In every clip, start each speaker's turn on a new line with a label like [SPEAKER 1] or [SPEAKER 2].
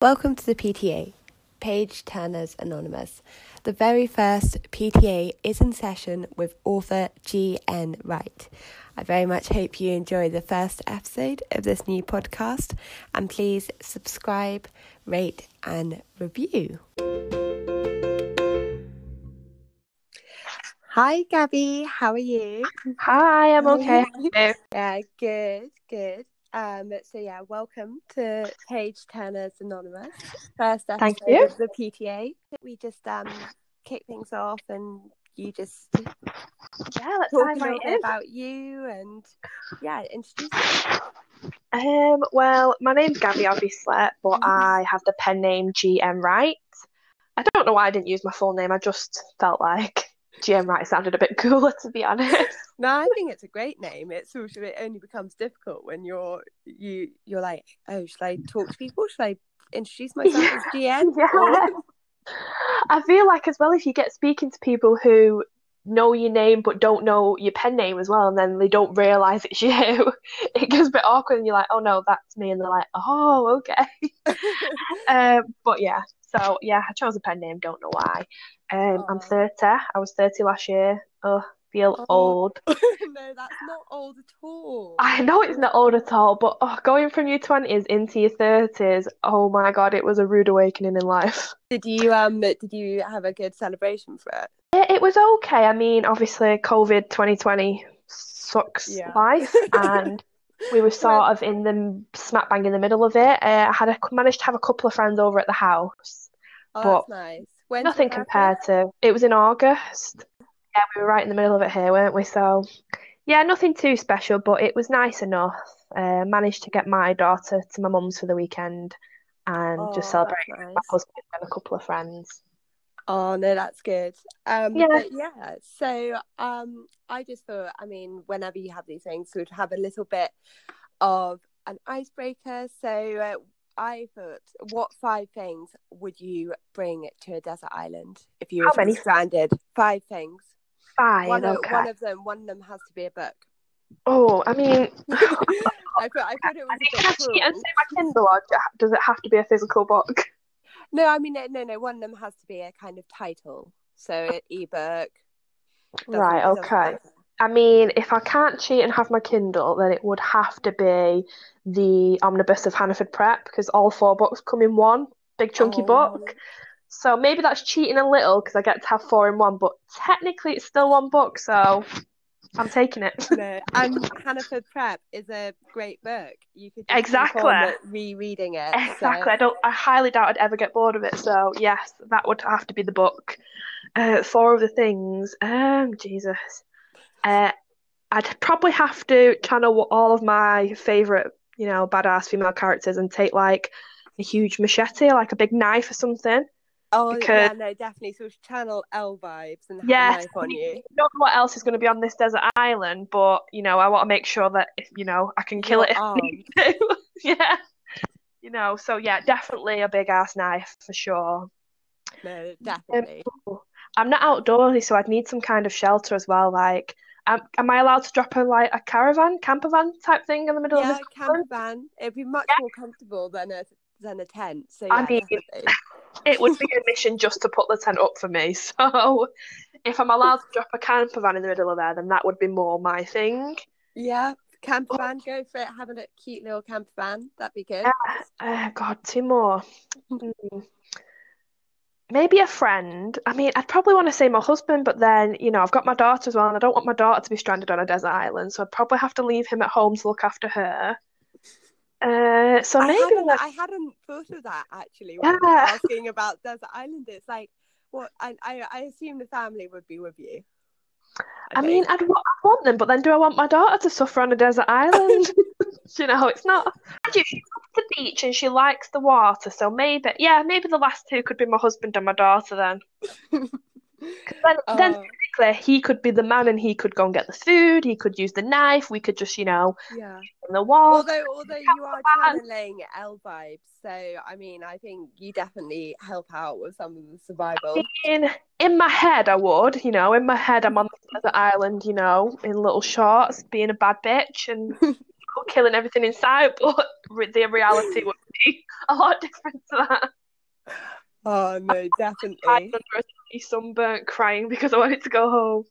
[SPEAKER 1] Welcome to the PTA, Page Turners Anonymous. The very first PTA is in session with author G.N. Wright. I very much hope you enjoy the first episode of this new podcast and please subscribe, rate, and review. Hi, Gabby. How are you?
[SPEAKER 2] Hi, I'm okay.
[SPEAKER 1] yeah, good, good. Um, so yeah, welcome to Page Turners Anonymous. First episode
[SPEAKER 2] Thank you.
[SPEAKER 1] of the PTA. We just um kick things off and you just
[SPEAKER 2] Yeah, let's
[SPEAKER 1] talk a little bit about you and yeah, introduce yourself.
[SPEAKER 2] Um, well, my name's Gabby, obviously, but
[SPEAKER 1] Mhm.
[SPEAKER 2] I have the pen name GN Wright. I don't know why I didn't use my full name. I just felt like GN Wright sounded a bit cooler, to be honest.
[SPEAKER 1] No, I think it's a great name. It's sort of it only becomes difficult when you're you you're like, oh, should I talk to people? Should I introduce myself as GN?
[SPEAKER 2] Yeah. I feel like as well if you get speaking to people who know your name but don't know your pen name as well, and then they don't realise it's you, it gets a bit awkward, and you're like, oh no, that's me, and they're like, oh, okay. Um, but yeah, so yeah, I chose a pen name, don't know why. Um, I'm 30. I was 30 last year. Oh, feel
[SPEAKER 1] Oh.
[SPEAKER 2] old.
[SPEAKER 1] no, that's not old at all.
[SPEAKER 2] I know it's not old at all, but oh, going from your 20s into your 30s, oh my God, it was a rude awakening in life.
[SPEAKER 1] Did you um did you have a good celebration for it?
[SPEAKER 2] It, it was okay. I mean, obviously, COVID 2020 sucks
[SPEAKER 1] Yeah.
[SPEAKER 2] life, and we were sort of in the smack bang in the middle of it. Uh, I had a, managed to have a couple of friends over at the house.
[SPEAKER 1] Oh,
[SPEAKER 2] But
[SPEAKER 1] that's nice.
[SPEAKER 2] Nothing compared to it was in August. Yeah, we were right in the middle of it here, weren't we? So, yeah, nothing too special, but it was nice enough. Uh, managed to get my daughter to my mum's for the weekend and
[SPEAKER 1] Oh,
[SPEAKER 2] just celebrate with
[SPEAKER 1] nice.
[SPEAKER 2] my husband and a couple of friends.
[SPEAKER 1] Oh no, that's good. Um,
[SPEAKER 2] Yeah.
[SPEAKER 1] yeah. So um, I just thought, I mean, whenever you have these things, of have a little bit of an icebreaker. So uh, I thought, what five things would you bring to a desert island if you were
[SPEAKER 2] How many?
[SPEAKER 1] stranded? Five things.
[SPEAKER 2] Five.
[SPEAKER 1] One of,
[SPEAKER 2] okay.
[SPEAKER 1] one of them, one of them has to be a book.
[SPEAKER 2] Oh, I mean,
[SPEAKER 1] I thought, I thought it was
[SPEAKER 2] I
[SPEAKER 1] a
[SPEAKER 2] think
[SPEAKER 1] bit
[SPEAKER 2] can I cheat and my Kindle, or does it have to be a physical book?
[SPEAKER 1] No, I mean, no, no, no. One of them has to be a kind of title. So an ebook.
[SPEAKER 2] Right, okay.
[SPEAKER 1] matter.
[SPEAKER 2] I mean, if I can't cheat and have my Kindle, then it would have to be the Omnibus of Hannaford Prep because all four books come in one big chunky
[SPEAKER 1] Oh.
[SPEAKER 2] book. So maybe that's cheating a little because I get to have four in one, but technically it's still one book, so I'm taking it.
[SPEAKER 1] No, and Hannaford Prep is a great book. You could
[SPEAKER 2] Exactly.
[SPEAKER 1] rereading it. so-
[SPEAKER 2] Exactly. I don't. I highly doubt I'd ever get bored of it. So yes, that would have to be the book. Uh, four of the things. Um, Jesus. Uh, I'd probably have to channel all of my favorite, you know, badass female characters and take like a huge machete, like a big knife or something.
[SPEAKER 1] Oh
[SPEAKER 2] because-
[SPEAKER 1] yeah, no, definitely of channel Elle vibes and have
[SPEAKER 2] Yes,
[SPEAKER 1] a knife on you.
[SPEAKER 2] I don't know what else is going to be on this desert island, but you know, I want to make sure that if you know I can kill
[SPEAKER 1] You're
[SPEAKER 2] it if I need to. yeah. You know, so yeah, definitely a big ass knife for sure.
[SPEAKER 1] No, um, definitely.
[SPEAKER 2] I'm not outdoorsy, so I'd need some kind of shelter as well. Like, am, am I allowed to drop a like a caravan, camper van type thing in the middle
[SPEAKER 1] yeah,
[SPEAKER 2] of this
[SPEAKER 1] camper van. It'd be much more comfortable than a than a tent. So
[SPEAKER 2] I mean-
[SPEAKER 1] definitely.
[SPEAKER 2] It would be a mission just to put the tent up for me. So, if I'm allowed to drop a camper van in the middle of there, then that would be more my thing.
[SPEAKER 1] yeah, camper van. Go for it. Have a cute little camper van. That'd be good.
[SPEAKER 2] Uh, God, two more. Hmm. Maybe a friend. I mean, I'd probably want to say my husband, but then, you know, I've got my daughter as well, and I don't want my daughter to be stranded on a desert island, so I'd probably have to leave him at home to look after her. Uh, so
[SPEAKER 1] I
[SPEAKER 2] maybe
[SPEAKER 1] hadn't,
[SPEAKER 2] like,
[SPEAKER 1] I hadn't thought of that actually when
[SPEAKER 2] Yeah.
[SPEAKER 1] asking about desert island. It's like, what? I, I I assume the family would be with you.
[SPEAKER 2] I mean. I'd, wa- I'd want them, but then do I want my daughter to suffer on a desert island? you know, it's not. Mind you, She loves the beach and she likes the water, so maybe, yeah, maybe the last two could be my husband and my daughter then. 'Cause then, then
[SPEAKER 1] Oh,
[SPEAKER 2] he could be the man and he could go and get the food, he could use the knife, we could just, you know,
[SPEAKER 1] yeah.
[SPEAKER 2] in the wall.
[SPEAKER 1] Although although you are channeling Elle vibes, so I mean, I think you definitely help out with some of the survival.
[SPEAKER 2] In in my head, I would, you know, in my head, I'm on the desert island, you know, in little shorts, being a bad bitch and killing everything in sight. But the reality would be a lot different to that.
[SPEAKER 1] Oh no, definitely.
[SPEAKER 2] I sunburnt, crying because I wanted to go home.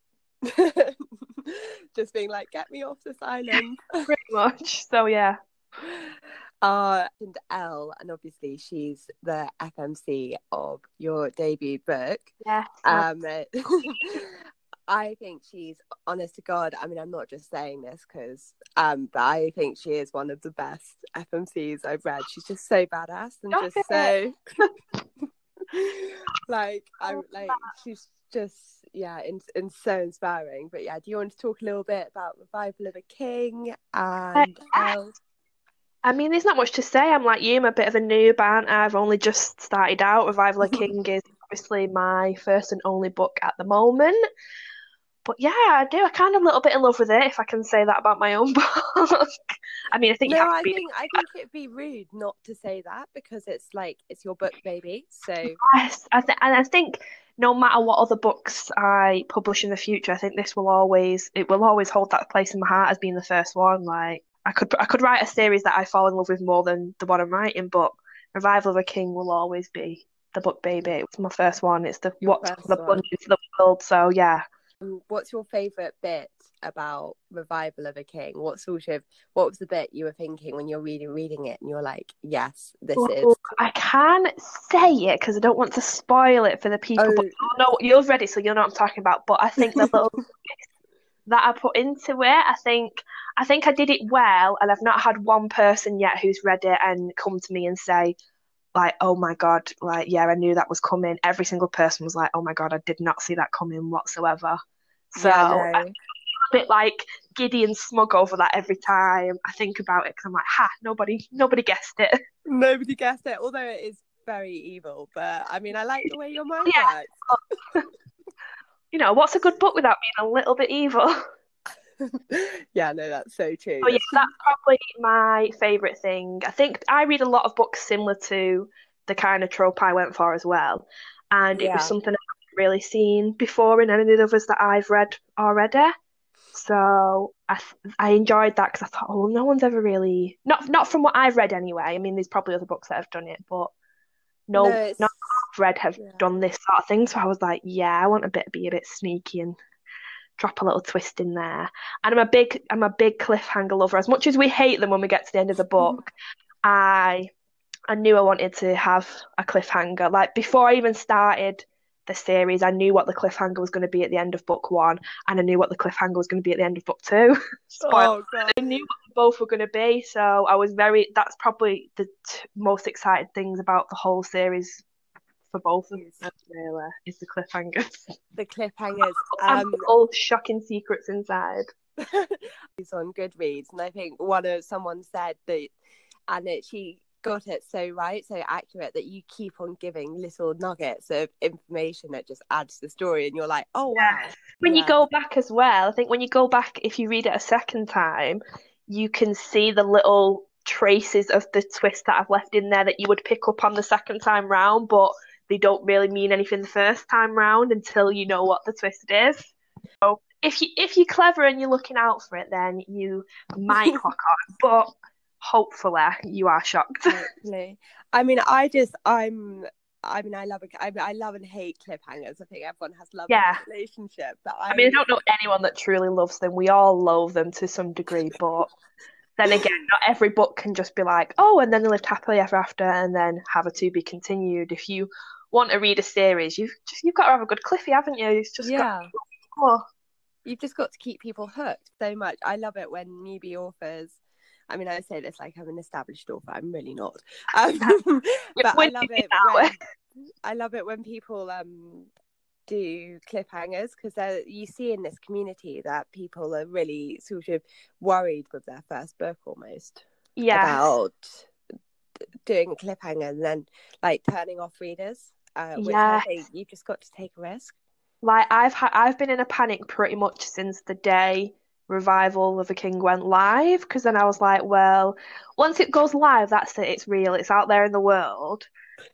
[SPEAKER 1] Just being like, get me off this island.
[SPEAKER 2] Pretty much. So yeah.
[SPEAKER 1] Uh, and Elle, and obviously she's the FMC of your debut book.
[SPEAKER 2] Yeah.
[SPEAKER 1] Um, I think she's honest to God. I mean, I'm not just saying this because, um, but I think she is one of the best FMCs I've read. She's just so badass and
[SPEAKER 2] Stop
[SPEAKER 1] just
[SPEAKER 2] it.
[SPEAKER 1] so like I'm
[SPEAKER 2] Oh,
[SPEAKER 1] like she's just yeah, and and so inspiring. But yeah, do you want to talk a little bit about Revival of a King uh, and
[SPEAKER 2] yeah. I mean, there's not much to say. I'm like you, I'm a bit of a noob, and I've only just started out. Revival of a King is obviously my first and only book at the moment. But yeah, I do. I kind of a little bit in love with it, if I can say that about my own book. I mean, I think
[SPEAKER 1] No, I
[SPEAKER 2] be.
[SPEAKER 1] think I think it'd be rude not to say that because it's like it's your book, baby. So
[SPEAKER 2] Yes, I th- and I think no matter what other books I publish in the future, I think this will always it will always hold that place in my heart as being the first one. Like I could I could write a series that I fall in love with more than the one I'm writing, but Revival of a King will always be the book baby. It was my first one. It's the
[SPEAKER 1] Your
[SPEAKER 2] what's the
[SPEAKER 1] one.
[SPEAKER 2] plunge into the world. So yeah.
[SPEAKER 1] Um, what's your favorite bit about revival of a king what sort of what was the bit you were thinking when you're reading reading it and you're like yes this is
[SPEAKER 2] I can't say it because I don't want to spoil it for the people. But
[SPEAKER 1] Oh.
[SPEAKER 2] you'll know you've read it, so you'll know what I'm talking about. But I think the little that I put into it, I think I think I did it well, and I've not had one person yet who's read it and come to me and say, like, oh my God, like, yeah, I knew that was coming. Every single person was like, oh my God, I did not see that coming whatsoever. So
[SPEAKER 1] Yeah,
[SPEAKER 2] I'm a bit like giddy and smug over that every time I think about it because I'm like, ha, nobody, nobody guessed it.
[SPEAKER 1] nobody guessed it although it is very evil but i mean i like the way your mind
[SPEAKER 2] Yeah. You know, what's a good book without being a little bit evil?
[SPEAKER 1] yeah no that's so true
[SPEAKER 2] Oh yeah, that's probably my favourite thing. I think I read a lot of books similar to the kind of trope I went for as well, and it was something I've not really seen before in any of the others that I've read already. So I th- I enjoyed that because I thought, oh, no one's ever really not not from what I've read anyway. I mean, there's probably other books that have done it, but no,
[SPEAKER 1] No,
[SPEAKER 2] none I've read have
[SPEAKER 1] Yeah.
[SPEAKER 2] done this sort of thing. So I was like, yeah, I want a bit to be a bit sneaky and drop a little twist in there. And I'm a big I'm a big cliffhanger lover. As much as we hate them when we get to the end of the mm-hmm. book, I I knew I wanted to have a cliffhanger. Like before I even started the series, I knew what the cliffhanger was going to be at the end of book one, and I knew what the cliffhanger was going to be at the end of book two.
[SPEAKER 1] Oh god
[SPEAKER 2] I knew what both were going to be, so I was very. That's probably the t- most excited things about the whole series for both of them. Really, is the cliffhangers
[SPEAKER 1] the cliffhangers
[SPEAKER 2] and
[SPEAKER 1] um
[SPEAKER 2] all shocking secrets inside.
[SPEAKER 1] it's on Goodreads, and I think one of someone said that, and it, she got it so right, so accurate that you keep on giving little nuggets of information that just adds to the story, and you're like, oh wow.
[SPEAKER 2] When you go back as well, I think when you go back, if you read it a second time, you can see the little traces of the twist that I've left in there that you would pick up on the second time round, but they don't really mean anything the first time round until you know what the twist is. So if you if you're clever and you're looking out for it, then you might clock on, but hopefully you are shocked.
[SPEAKER 1] Hopefully. I mean, I just, I'm, I mean, I love, a, I, mean, I love and hate cliffhangers. I think everyone has love
[SPEAKER 2] Yeah.
[SPEAKER 1] and relationship, but I,
[SPEAKER 2] I mean, I don't know anyone that truly loves them. We all love them to some degree, but then again, not every book can just be like, oh, and then they lived happily ever after, and then have a to be continued. If you want to read a series, you've just you've got to have a good cliffy, haven't you? It's just got
[SPEAKER 1] yeah.
[SPEAKER 2] oh,
[SPEAKER 1] You've just got to keep people hooked so much. I love it when newbie authors. I mean, I say this like I'm an established author. I'm really not. Um, but I love it when I love it when people um do cliffhangers because you see in this community that people are really sort of worried with their first book almost
[SPEAKER 2] yeah,
[SPEAKER 1] about doing a cliffhanger and then like turning off readers. Uh, which
[SPEAKER 2] Yes.
[SPEAKER 1] I think you've just got to take a risk.
[SPEAKER 2] like I've ha- I've been in a panic pretty much since the day Revival of the King went live because then I was like, well, once it goes live, that's it. It's real. It's out there in the world.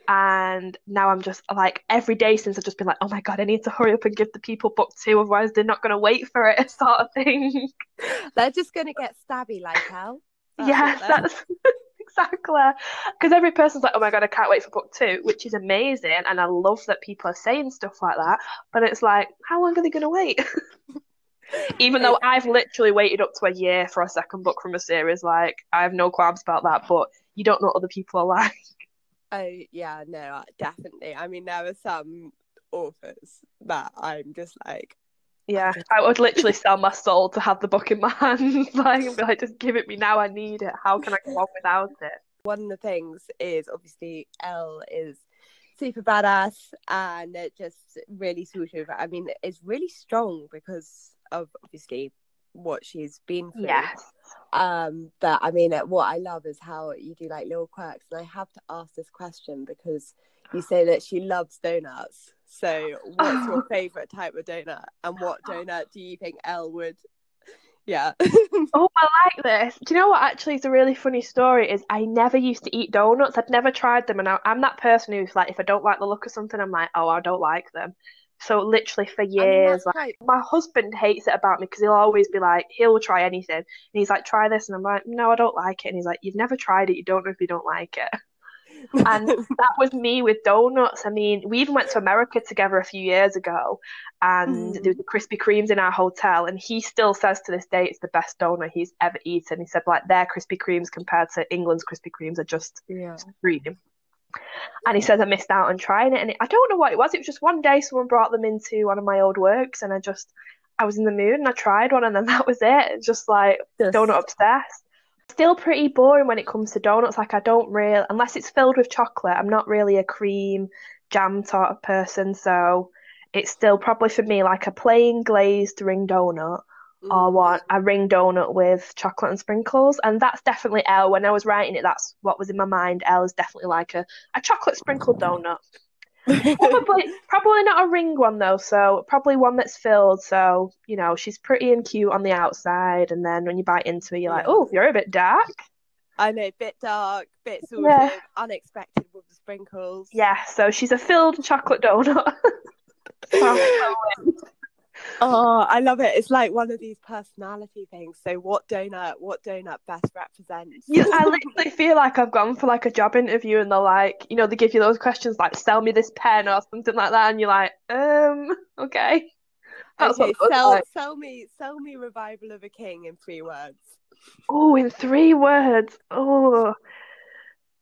[SPEAKER 2] And now I'm just like every day since I've just been like, oh my God, I need to hurry up and give the people book two, otherwise they're not going to wait for it, sort of thing.
[SPEAKER 1] They're just going to get stabby like hell. That's
[SPEAKER 2] yes, that's exactly. Because every person's like, oh my god, I can't wait for book two, which is amazing. And I love that people are saying stuff like that. But it's like, how long are they going to wait? Even though I've literally waited up to a year for a second book from a series, like, I have no qualms about that. But you don't know what other people are like.
[SPEAKER 1] Oh, yeah, no, definitely. I mean, there are some authors that I'm just like,
[SPEAKER 2] yeah, I would literally sell my soul to have the book in my hands. like, and be like, just give it me now. I need it. How can I go on without it?
[SPEAKER 1] One of the things is obviously Elle is super badass and it just really sort of, I mean, it's really strong because of obviously what she's been through.
[SPEAKER 2] Yes.
[SPEAKER 1] Um, but I mean, what I love is how you do like little quirks, and I have to ask this question because you say that she loves donuts. So, what's your favorite type of donut, and what donut do you think Elle would? Yeah.
[SPEAKER 2] oh, I like this. Do you know what? Actually, it's a really funny story. Is I never used to eat donuts. I'd never tried them, and I, I'm that person who's like, if I don't like the look of something, I'm like, oh, I don't like them. So literally for years, like, my husband hates it about me because he'll always be like, he'll try anything, and he's like, try this, and I'm like, no, I don't like it, and he's like, you've never tried it, you don't know if you don't like it. and that was me with donuts. I mean, we even went to America together a few years ago, and mm. there was the Krispy Kremes in our hotel, and he still says to this day it's the best donut he's ever eaten. He said like their Krispy Kremes compared to England's Krispy Kremes are just yeah. supreme. And he says I missed out on trying it, and it, I don't know what it was. It was just one day someone brought them into one of my old works, and I just I was in the mood and I tried one, and then that was it. Just like just... donut obsessed. Still pretty boring when it comes to donuts. Like I don't really, unless it's filled with chocolate. I'm not really a cream jam sort of person, so it's still probably for me like a plain glazed ring donut or want a ring donut with chocolate and sprinkles. And that's definitely Elle. When I was writing it, that's what was in my mind. Elle is definitely like a, a chocolate sprinkled donut. Probably probably not a ring one though, so probably one that's filled. So, you know, she's pretty and cute on the outside and then when you bite into it you're like, Oh, you're a bit dark.
[SPEAKER 1] I know, bit dark, bit sort yeah. of unexpected with the sprinkles.
[SPEAKER 2] Yeah, so she's a filled chocolate donut.
[SPEAKER 1] Oh, I love it. It's like one of these personality things. So what donut what donut best represents?
[SPEAKER 2] yeah, I literally feel like I've gone for like a job interview and they're like, you know, they give you those questions like sell me this pen or something like that and you're like, um, okay.
[SPEAKER 1] That's okay, sell like. sell me sell me revival of a king in three words.
[SPEAKER 2] Oh, in three words. Oh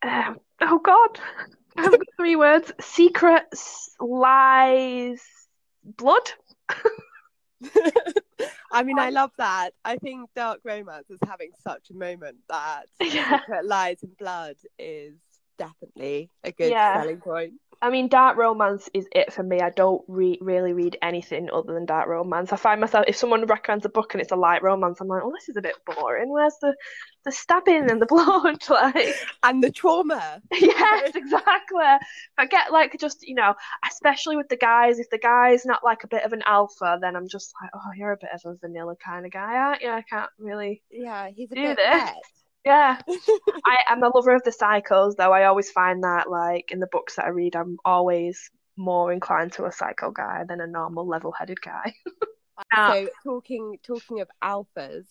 [SPEAKER 2] um, oh god. I have got three words. Secrets, lies, blood.
[SPEAKER 1] I mean, I love that. I think dark romance is having such a moment that yeah. lies and blood is definitely a good yeah. selling point.
[SPEAKER 2] I mean, dark romance is it for me. I don't re- really read anything other than dark romance. I find myself if someone recommends a book and it's a light romance, I'm like, oh, this is a bit boring. Where's the the stabbing and the blood, like,
[SPEAKER 1] and the trauma?
[SPEAKER 2] yes, exactly. I get like just you know, especially with the guys. If the guy's not like a bit of an alpha, then I'm just like, oh, you're a bit of a vanilla kind of guy, aren't you? I can't really.
[SPEAKER 1] Yeah, he's a
[SPEAKER 2] do
[SPEAKER 1] bit
[SPEAKER 2] this. Yeah. I am a lover of the cycles, though. I always find that, like, in the books that I read, I'm always more inclined to a psycho guy than a normal level headed guy.
[SPEAKER 1] so, talking talking of alphas,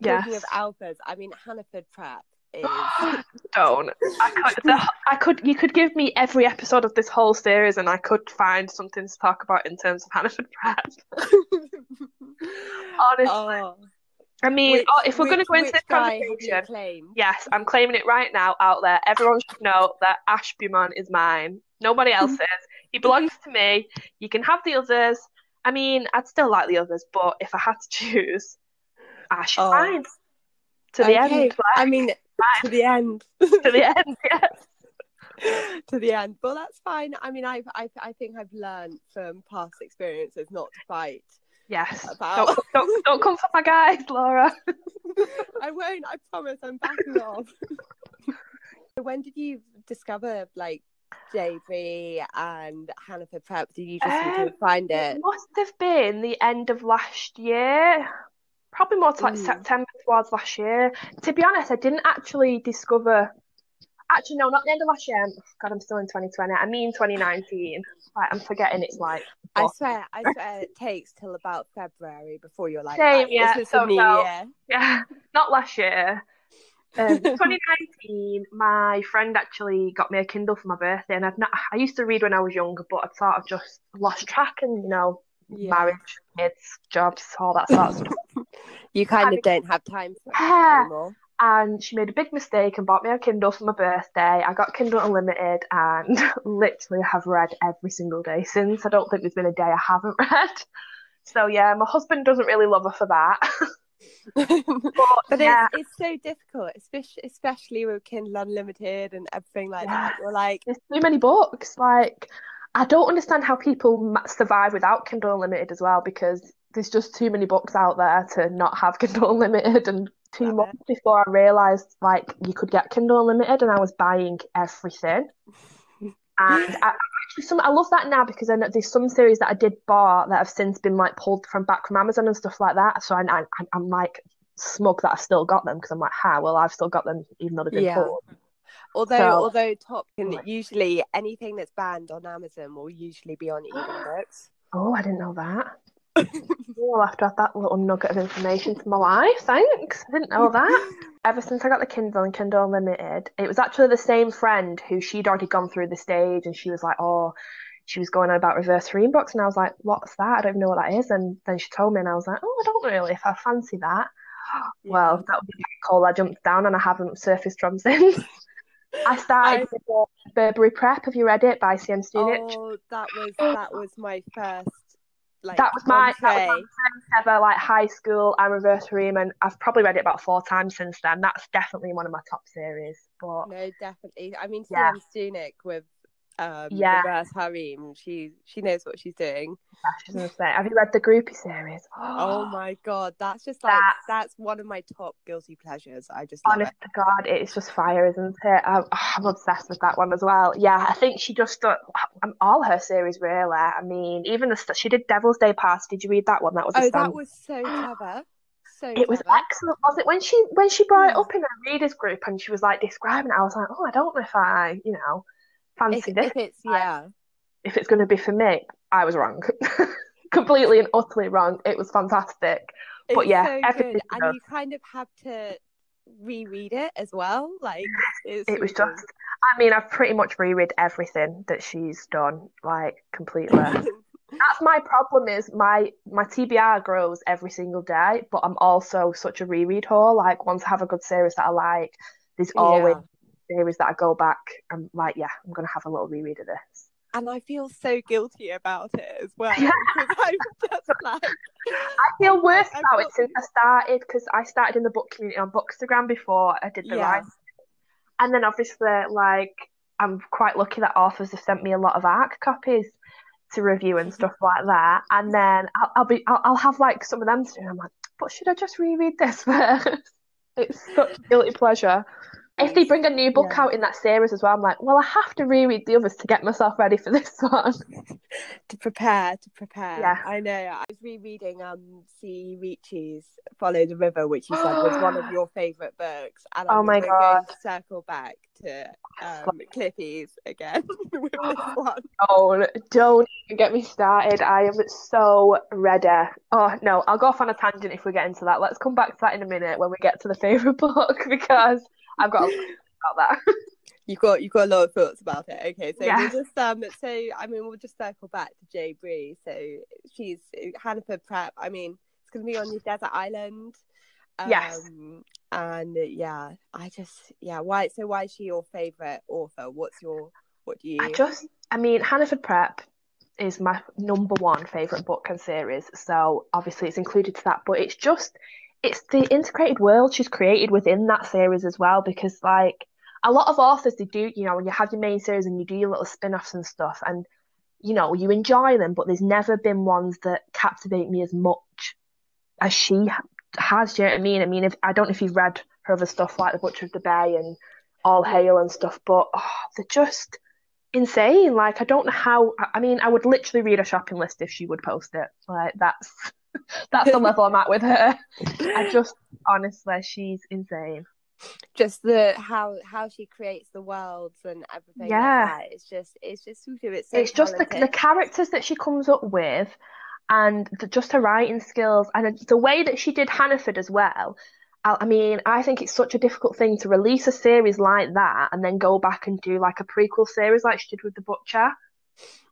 [SPEAKER 1] yes. talking of alphas, I mean, Hannaford Prep is.
[SPEAKER 2] Don't. I could, the, I could, you could give me every episode of this whole series and I could find something to talk about in terms of Hannaford Prep. Honestly. Oh. I mean, which, oh, if we're going to go into this conversation, yes, I'm claiming it right now out there. Everyone should know that Ash Beaumont is mine. Nobody else's. he belongs to me. You can have the others. I mean, I'd still like the others, but if I had to choose, Ash is oh. fine. To the okay. end. Like,
[SPEAKER 1] I mean, to the end.
[SPEAKER 2] to the end,
[SPEAKER 1] yes. to the end. But that's fine. I mean, I've, I, I think I've learned from past experiences not to fight
[SPEAKER 2] Yes. About... Don't, don't, don't come for my guys, Laura.
[SPEAKER 1] I won't. I promise. I'm backing off. when did you discover like J Bree and Hannaford Prep? Did you just um, find it?
[SPEAKER 2] It must have been the end of last year. Probably more to like mm. September towards last year. To be honest, I didn't actually discover Actually, no, not the end of last year. God, I'm still in 2020. I mean 2019. Like, I'm forgetting it's like.
[SPEAKER 1] I swear, I swear, it takes till about February before you're like,
[SPEAKER 2] Same, yeah. This is so, year. Yeah, not last year. Um, 2019, my friend actually got me a Kindle for my birthday, and I've not. I used to read when I was younger, but I'd sort of just lost track, and you know,
[SPEAKER 1] Yeah.
[SPEAKER 2] marriage, kids, jobs, all that sort of stuff.
[SPEAKER 1] You kind
[SPEAKER 2] Having-
[SPEAKER 1] of don't have time for it
[SPEAKER 2] Yeah.
[SPEAKER 1] anymore.
[SPEAKER 2] And she made a big mistake and bought me a Kindle for my birthday. I got Kindle Unlimited and literally have read every single day since. I don't think there's been a day I haven't read. So yeah, my husband doesn't really love her for that.
[SPEAKER 1] but
[SPEAKER 2] But yeah,
[SPEAKER 1] it's, it's so difficult, especially especially with Kindle Unlimited and everything like
[SPEAKER 2] Yeah.
[SPEAKER 1] that. You're like,
[SPEAKER 2] there's too many books. Like, I don't understand how people survive without Kindle Unlimited as well because there's just too many books out there to not have Kindle Unlimited. And two
[SPEAKER 1] Love
[SPEAKER 2] months before I realised like you could get Kindle Unlimited, and I was buying everything. And I, actually, some I love that now because I know there's some series that I did buy that have since been like pulled from back from Amazon and stuff like that. So I, I I'm like smug that I've still got them because I'm like, how? Well, I've still got them even though they've been
[SPEAKER 1] Yeah.
[SPEAKER 2] pulled.
[SPEAKER 1] although
[SPEAKER 2] So-
[SPEAKER 1] although Top can
[SPEAKER 2] Right.
[SPEAKER 1] usually anything that's banned on Amazon will usually be on Eden Books.
[SPEAKER 2] Oh, I didn't know that. Oh, I'll have to add that little nugget of information to my life. Thanks. I didn't know that. Ever since I got the Kindle and Kindle Unlimited, it was actually the same friend who she'd already gone through the stage and she was like, oh, she was going on about reverse harem books. And I was like, what's that? I don't even know what that is. And then she told me, and I was like, oh, I don't really if I fancy that. Well, that would be cool. I jumped down and I haven't surfaced from since. I started with uh, Burberry Prep. Have you read it by CM Stunich?
[SPEAKER 1] Oh, that was that was my first like
[SPEAKER 2] That was my that was my first ever like high school ream, and I've probably read it about four times since then. That's definitely one of my top series. But
[SPEAKER 1] No, definitely. I mean,
[SPEAKER 2] Yeah.
[SPEAKER 1] Stunich with um,
[SPEAKER 2] Yeah.
[SPEAKER 1] Reverse Harem, she she knows what she's doing.
[SPEAKER 2] I was gonna say, have you read the groupie series?
[SPEAKER 1] Oh my god, that's just like
[SPEAKER 2] That-
[SPEAKER 1] that's one of my top guilty pleasures. I just
[SPEAKER 2] Honest to God, it's just fire, isn't it? I'm, I'm obsessed with that one as well. Yeah, I think she just um, all her series really. I mean, even the she did Devil's Day Party. Did you read that one? That was
[SPEAKER 1] Oh, that was so clever. So
[SPEAKER 2] It was excellent, was it? When she when she brought it up in her readers group and she was like describing it, I was like, oh, I don't know if I, you know, fancy
[SPEAKER 1] If,
[SPEAKER 2] this.
[SPEAKER 1] if it's yeah,
[SPEAKER 2] if it's going to be for me, I was wrong. Completely and utterly wrong. It was fantastic. But yeah,
[SPEAKER 1] so
[SPEAKER 2] everything
[SPEAKER 1] good, and
[SPEAKER 2] does.
[SPEAKER 1] you kind of have to reread it as well. Like it's
[SPEAKER 2] It was just, I mean, I've pretty much reread everything that she's done, like completely. That's my problem is my my TBR grows every single day, but I'm also such a reread whore. Like once I have a good series that I like, there's always series that I go back. I'm like, yeah, I'm gonna have a little reread of this.
[SPEAKER 1] and I feel so guilty about it as well.
[SPEAKER 2] Yeah.
[SPEAKER 1] because I'm just like,
[SPEAKER 2] I feel worse
[SPEAKER 1] I've
[SPEAKER 2] about it since I started because I started in the book community on Bookstagram before I did the
[SPEAKER 1] Yeah.
[SPEAKER 2] writing. And then obviously, like, I'm quite lucky that authors have sent me a lot of ARC copies to review and stuff like that. And then I'll, I'll be, I'll, I'll have like some of them too. And I'm like, but should I just reread this first? it's such a guilty pleasure. If they bring a new book
[SPEAKER 1] Yeah.
[SPEAKER 2] out in that series as well, I'm like, well, I have to reread the others to get myself ready for this one.
[SPEAKER 1] to prepare, to prepare.
[SPEAKER 2] Yeah.
[SPEAKER 1] I know. I was rereading um C. Ricci's Follow the River, which you said was one of your favourite books. And
[SPEAKER 2] Oh
[SPEAKER 1] I'm
[SPEAKER 2] my
[SPEAKER 1] also going
[SPEAKER 2] God.
[SPEAKER 1] to circle back to um, again with this one.
[SPEAKER 2] Oh, don't even get me started. I am so ready. Oh, no, I'll go off on a tangent if we get into that. Let's come back to that in a minute when we get to the favourite book because I've got a lot about that.
[SPEAKER 1] You've got you've got a lot of thoughts about it. Okay, so
[SPEAKER 2] Yeah.
[SPEAKER 1] we'll just um so I mean we'll just circle back to J Bree. So she's Hannaford Prep. I mean it's gonna be on your desert island. Um,
[SPEAKER 2] Yes.
[SPEAKER 1] And yeah, I just yeah, why so why is she your favourite author? What's your what do you
[SPEAKER 2] I just, I mean, Hannaford Prep is my number one favourite book and series, so obviously it's included to that, but it's just, it's the integrated world she's created within that series as well, because like a lot of authors, they do, you know, when you have your main series and you do your little spin offs and stuff, and you know, you enjoy them, but there's never been ones that captivate me as much as she has. Do you know what I mean? I mean, if I don't know if you've read her other stuff like The Butcher of the Bay and All Hail and stuff, but oh, they're just insane. Like I don't know how. I mean, I would literally read a shopping list if she would post it. Like that's that's the level I'm at with her. I just honestly, she's insane.
[SPEAKER 1] just the how how she creates the worlds and everything
[SPEAKER 2] Yeah.
[SPEAKER 1] like that. It's just it's just it's so
[SPEAKER 2] it's just the, the characters that she comes up with and the, just her writing skills and the way that she did Hannaford as well. I, I mean, I think it's such a difficult thing to release a series like that and then go back and do like a prequel series like she did with The Butcher.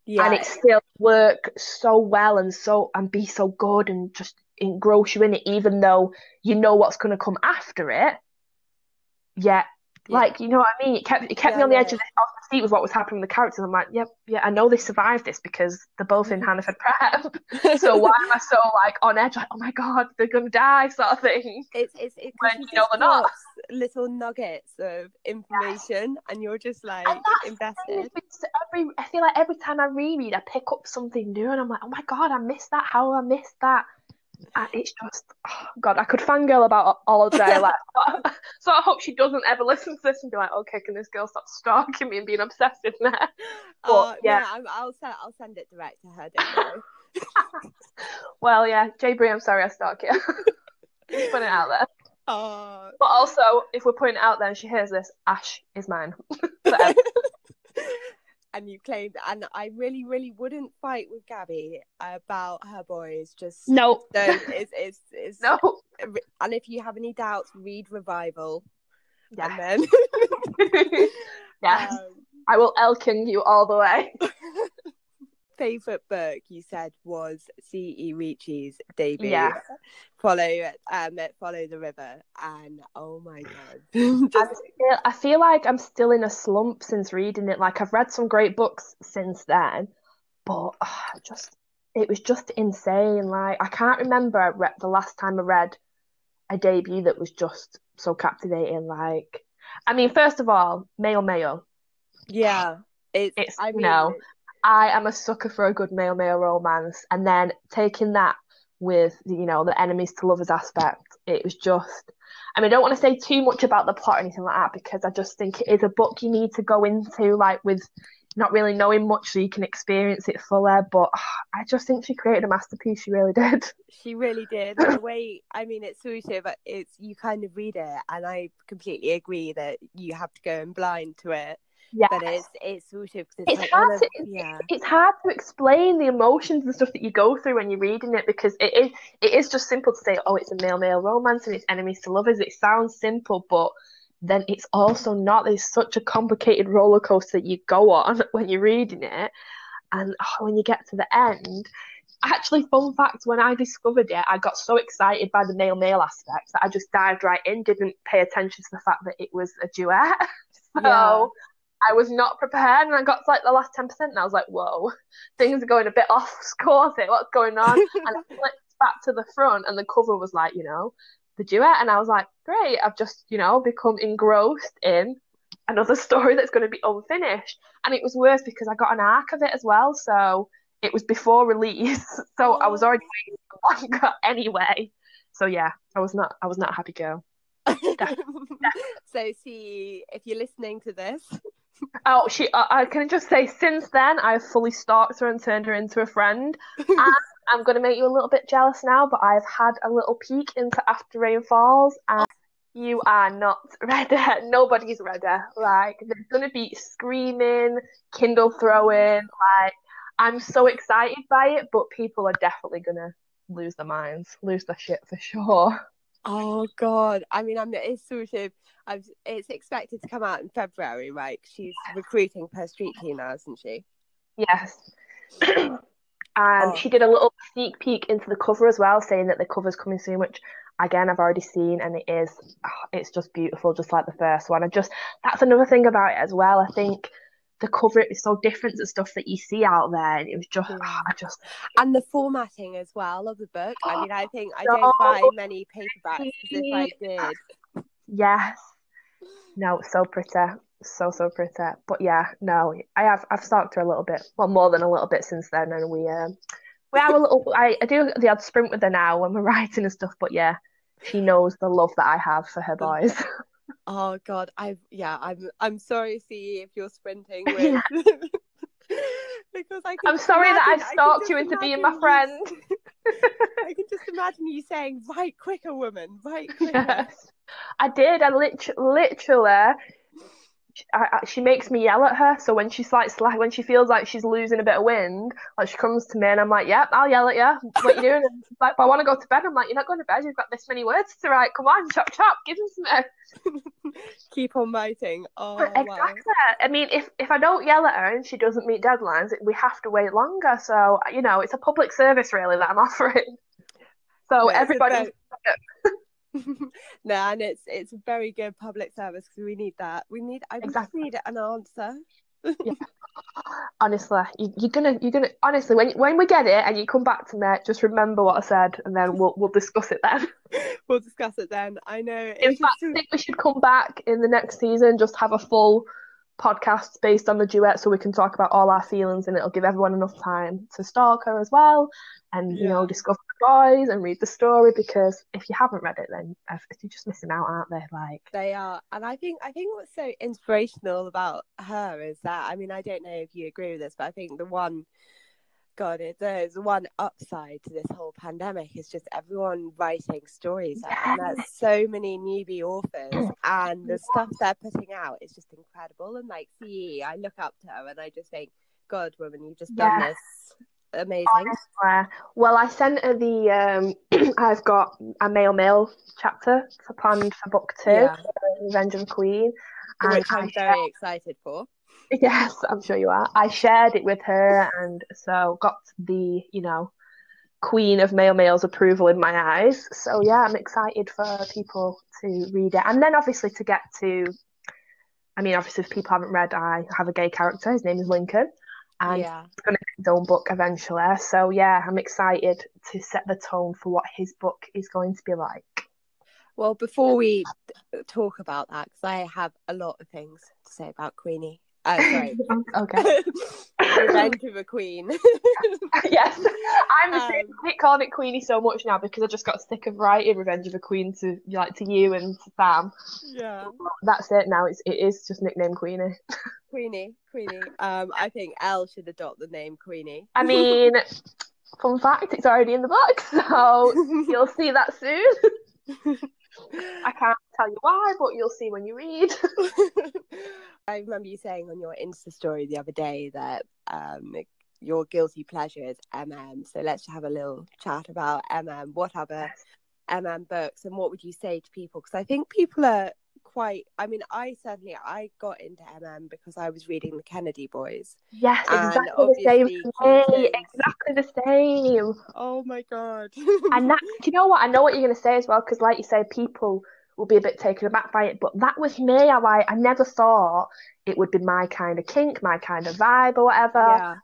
[SPEAKER 1] Yeah.
[SPEAKER 2] And it still work so well and so and be so good and just engross you in it, even though you know what's going to come after it. Yet
[SPEAKER 1] Yeah.
[SPEAKER 2] like, you know what I mean? It kept it kept
[SPEAKER 1] Yeah,
[SPEAKER 2] me on the edge of the, of the seat with what was happening with the characters. I'm like, yep, yeah, I know they survived this because they're both in mm-hmm. Hannaford Prep. so why am I so like on edge? Like, oh my god, they're gonna die, sort of thing.
[SPEAKER 1] It's it's it's
[SPEAKER 2] When you know they're not.
[SPEAKER 1] little nuggets of information, and you're just like
[SPEAKER 2] And that's the thing,
[SPEAKER 1] invested.
[SPEAKER 2] every I feel like every time I reread, I pick up something new, and I'm like, oh my god, I missed that. How I missed that? It's just, oh god, I could fangirl about all day. Like, so I hope she doesn't ever listen to this and be like, okay, can this girl stop stalking me and being obsessive now?
[SPEAKER 1] Oh
[SPEAKER 2] yeah.
[SPEAKER 1] yeah, I'm, I'll send I'll send it direct to her.
[SPEAKER 2] Well, yeah, J Bree, I'm sorry I stalk you. Just putting it out there.
[SPEAKER 1] Oh,
[SPEAKER 2] But also, if we're putting it out there and she hears this, Ash is mine.
[SPEAKER 1] And you claimed, and I really, really wouldn't fight with Gabby about her boys. Just
[SPEAKER 2] no,
[SPEAKER 1] don't. It's it's it's
[SPEAKER 2] no.
[SPEAKER 1] And if you have any doubts, read Revival,
[SPEAKER 2] Yeah.
[SPEAKER 1] and then
[SPEAKER 2] yes.
[SPEAKER 1] um,
[SPEAKER 2] I will Elkin you all the way.
[SPEAKER 1] Favorite book you said was C.E. Ricci's debut.
[SPEAKER 2] Yeah.
[SPEAKER 1] Follow um follow the river and oh my god.
[SPEAKER 2] I feel, I feel like I'm still in a slump since reading it. Like I've read some great books since then, but ah, just it was just insane. Like I can't remember I read, the last time I read a debut that was just so captivating. Like, I mean, first of all, male male.
[SPEAKER 1] yeah. It's,
[SPEAKER 2] It's-
[SPEAKER 1] I mean
[SPEAKER 2] no. I am a sucker for a good male male romance, and then taking that with you know the enemies to lovers aspect, it was just. I mean, I don't want to say too much about the plot or anything like that because I just think it is a book you need to go into like with not really knowing much so you can experience it fuller. But ah, I just think she created a masterpiece. She really did.
[SPEAKER 1] She really did. The way I mean, it's sort of it's you kind of read it, and I completely agree that you have to go in blind to it.
[SPEAKER 2] Yeah.
[SPEAKER 1] But it's it's sort of 'cause
[SPEAKER 2] It's
[SPEAKER 1] like
[SPEAKER 2] hard
[SPEAKER 1] of-
[SPEAKER 2] to-
[SPEAKER 1] yeah.
[SPEAKER 2] it's hard to explain the emotions and stuff that you go through when you're reading it because it is it is just simple to say, oh, it's a male male romance and it's enemies to lovers. It sounds simple, but then it's also not. There's such a complicated roller coaster that you go on when you're reading it, and oh, when you get to the end. Actually, fun fact: when I discovered it, I got so excited by the male male aspect that I just dived right in, didn't pay attention to the fact that it was a duet. so
[SPEAKER 1] Yeah.
[SPEAKER 2] I was not prepared, and I got to like the last ten percent, and I was like, "Whoa, things are going a bit off course here. What's going on?" and I flipped back to the front, and the cover was like, you know, the duet, and I was like, "Great, I've just you know become engrossed in another story that's going to be unfinished." And it was worse because I got an arc of it as well, so it was before release, so I was oh. already waiting longer anyway. So yeah, I was not, I was not a happy girl.
[SPEAKER 1] so see if you're listening to this
[SPEAKER 2] Oh, she. I, I can just say, since then, I've fully stalked her and turned her into a friend. and I'm going to make you a little bit jealous now, but I've had a little peek into After Rain Falls, and you are not ready. Nobody's ready. Like, there's going to be screaming, Kindle throwing. Like, I'm so excited by it, but people are definitely going to lose their minds, lose their shit for sure.
[SPEAKER 1] Oh god i mean i'm it's sort of I've, it's expected to come out in february right she's recruiting per street team now isn't she
[SPEAKER 2] Yes. and
[SPEAKER 1] Oh.
[SPEAKER 2] she did a little sneak peek into the cover as well, saying that the cover's coming soon, which again I've already seen, and it is, oh, it's just beautiful, just like the first one. I just that's another thing about it as well. I think the cover is so different to stuff that you see out there, and it was just,
[SPEAKER 1] Yeah.
[SPEAKER 2] oh, I just,
[SPEAKER 1] and the formatting as well of the book i mean i oh, think i
[SPEAKER 2] So
[SPEAKER 1] don't buy many paperbacks because if i did
[SPEAKER 2] yes, no, so pretty, so so pretty. But yeah, no, I have I've stalked her a little bit, well, more than a little bit since then, and we um. We have a little. I, I do the odd sprint with her now when we're writing and stuff, but yeah, she knows the love that I have for her mm. boys.
[SPEAKER 1] oh god i yeah i'm i'm sorry see if you're sprinting with because i
[SPEAKER 2] I'm sorry that
[SPEAKER 1] imagine-
[SPEAKER 2] I've
[SPEAKER 1] I
[SPEAKER 2] stalked you into being my friend.
[SPEAKER 1] I can just imagine you saying, "Right, quicker, woman, right, quicker."
[SPEAKER 2] Yes, I did. I lit- literally I, I, she makes me yell at her. So when she's like, like when she feels like she's losing a bit of wind, like she comes to me and I'm like, "Yep, I'll yell at you. What you doing?" And like, I want to go to bed. I'm like, "You're not going to bed. You've got this many words to write. Come on, chop chop, give them some."
[SPEAKER 1] Keep on writing. Oh,
[SPEAKER 2] exactly. Wow. I mean, if if I don't yell at her and she doesn't meet deadlines, we have to wait longer. So you know, it's a public service really that I'm offering. So everybody.
[SPEAKER 1] no, and it's it's a very good public service because we need that. We need I exactly. need an answer.
[SPEAKER 2] yeah. Honestly, you, are gonna you're gonna honestly when when we get it and you come back to me, just remember what I said, and then we'll we'll discuss it then.
[SPEAKER 1] we'll discuss it then. I know.
[SPEAKER 2] In fact, I think we should come back in the next season, just have a full podcast based on the duet, so we can talk about all our feelings, and it'll give everyone enough time to stalk her as well, and yeah. you know discover boys and read the story because if you haven't read it then you're just missing out aren't they? Like
[SPEAKER 1] they are. And i think i think what's so inspirational about her is that i mean i don't know if you agree with this but i think the one God, it, there's one upside to this whole pandemic is just everyone writing stories, yes. and there's so many newbie authors, mm. and the stuff they're putting out is just incredible. And like see, I look up to her, and I just think, God, woman, you've just done this amazing.
[SPEAKER 2] Well, I sent her the. Um, I've got a male male chapter for planned for book two, yeah. Revenge of the Queen,
[SPEAKER 1] which I'm very excited for.
[SPEAKER 2] Yes, I'm sure you are. I shared it with her, and so got the you know queen of male male's approval in my eyes. So yeah, I'm excited for people to read it, and then obviously to get to. I mean, obviously, if people haven't read, I have a gay character. His name is Lincoln, and yeah. he's going to get his own book eventually. So yeah, I'm excited to set the tone for what his book is going to be like.
[SPEAKER 1] Well, before we talk about that, because I have a lot of things to say about Queenie. Oh, sorry.
[SPEAKER 2] okay.
[SPEAKER 1] Revenge of a Queen.
[SPEAKER 2] yes, I'm um, calling it Queenie so much now because I just got sick of writing Revenge of a Queen to like to you and to Sam.
[SPEAKER 1] Yeah,
[SPEAKER 2] that's it now. It's it is just nickname Queenie.
[SPEAKER 1] Queenie, Queenie. Um, I think Elle should adopt the name Queenie.
[SPEAKER 2] I mean, fun fact, it's already in the book, so you'll see that soon. I can't tell you why, but you'll see when you read.
[SPEAKER 1] I remember you saying on your Insta story the other day that um, your guilty pleasure is MM. So let's have a little chat about MM. What other MM books, and what would you say to people? Because I think people are quite. I mean, I certainly I got into MM because I was reading the Kennedy Boys.
[SPEAKER 2] Yes, exactly the same me. Exactly the same.
[SPEAKER 1] Oh my god!
[SPEAKER 2] and that, do you know what? I know what you're going to say as well because, like you say, people will be a bit taken aback by it. But that was me. I like I never thought it would be my kind of kink, my kind of vibe or whatever.
[SPEAKER 1] Yeah.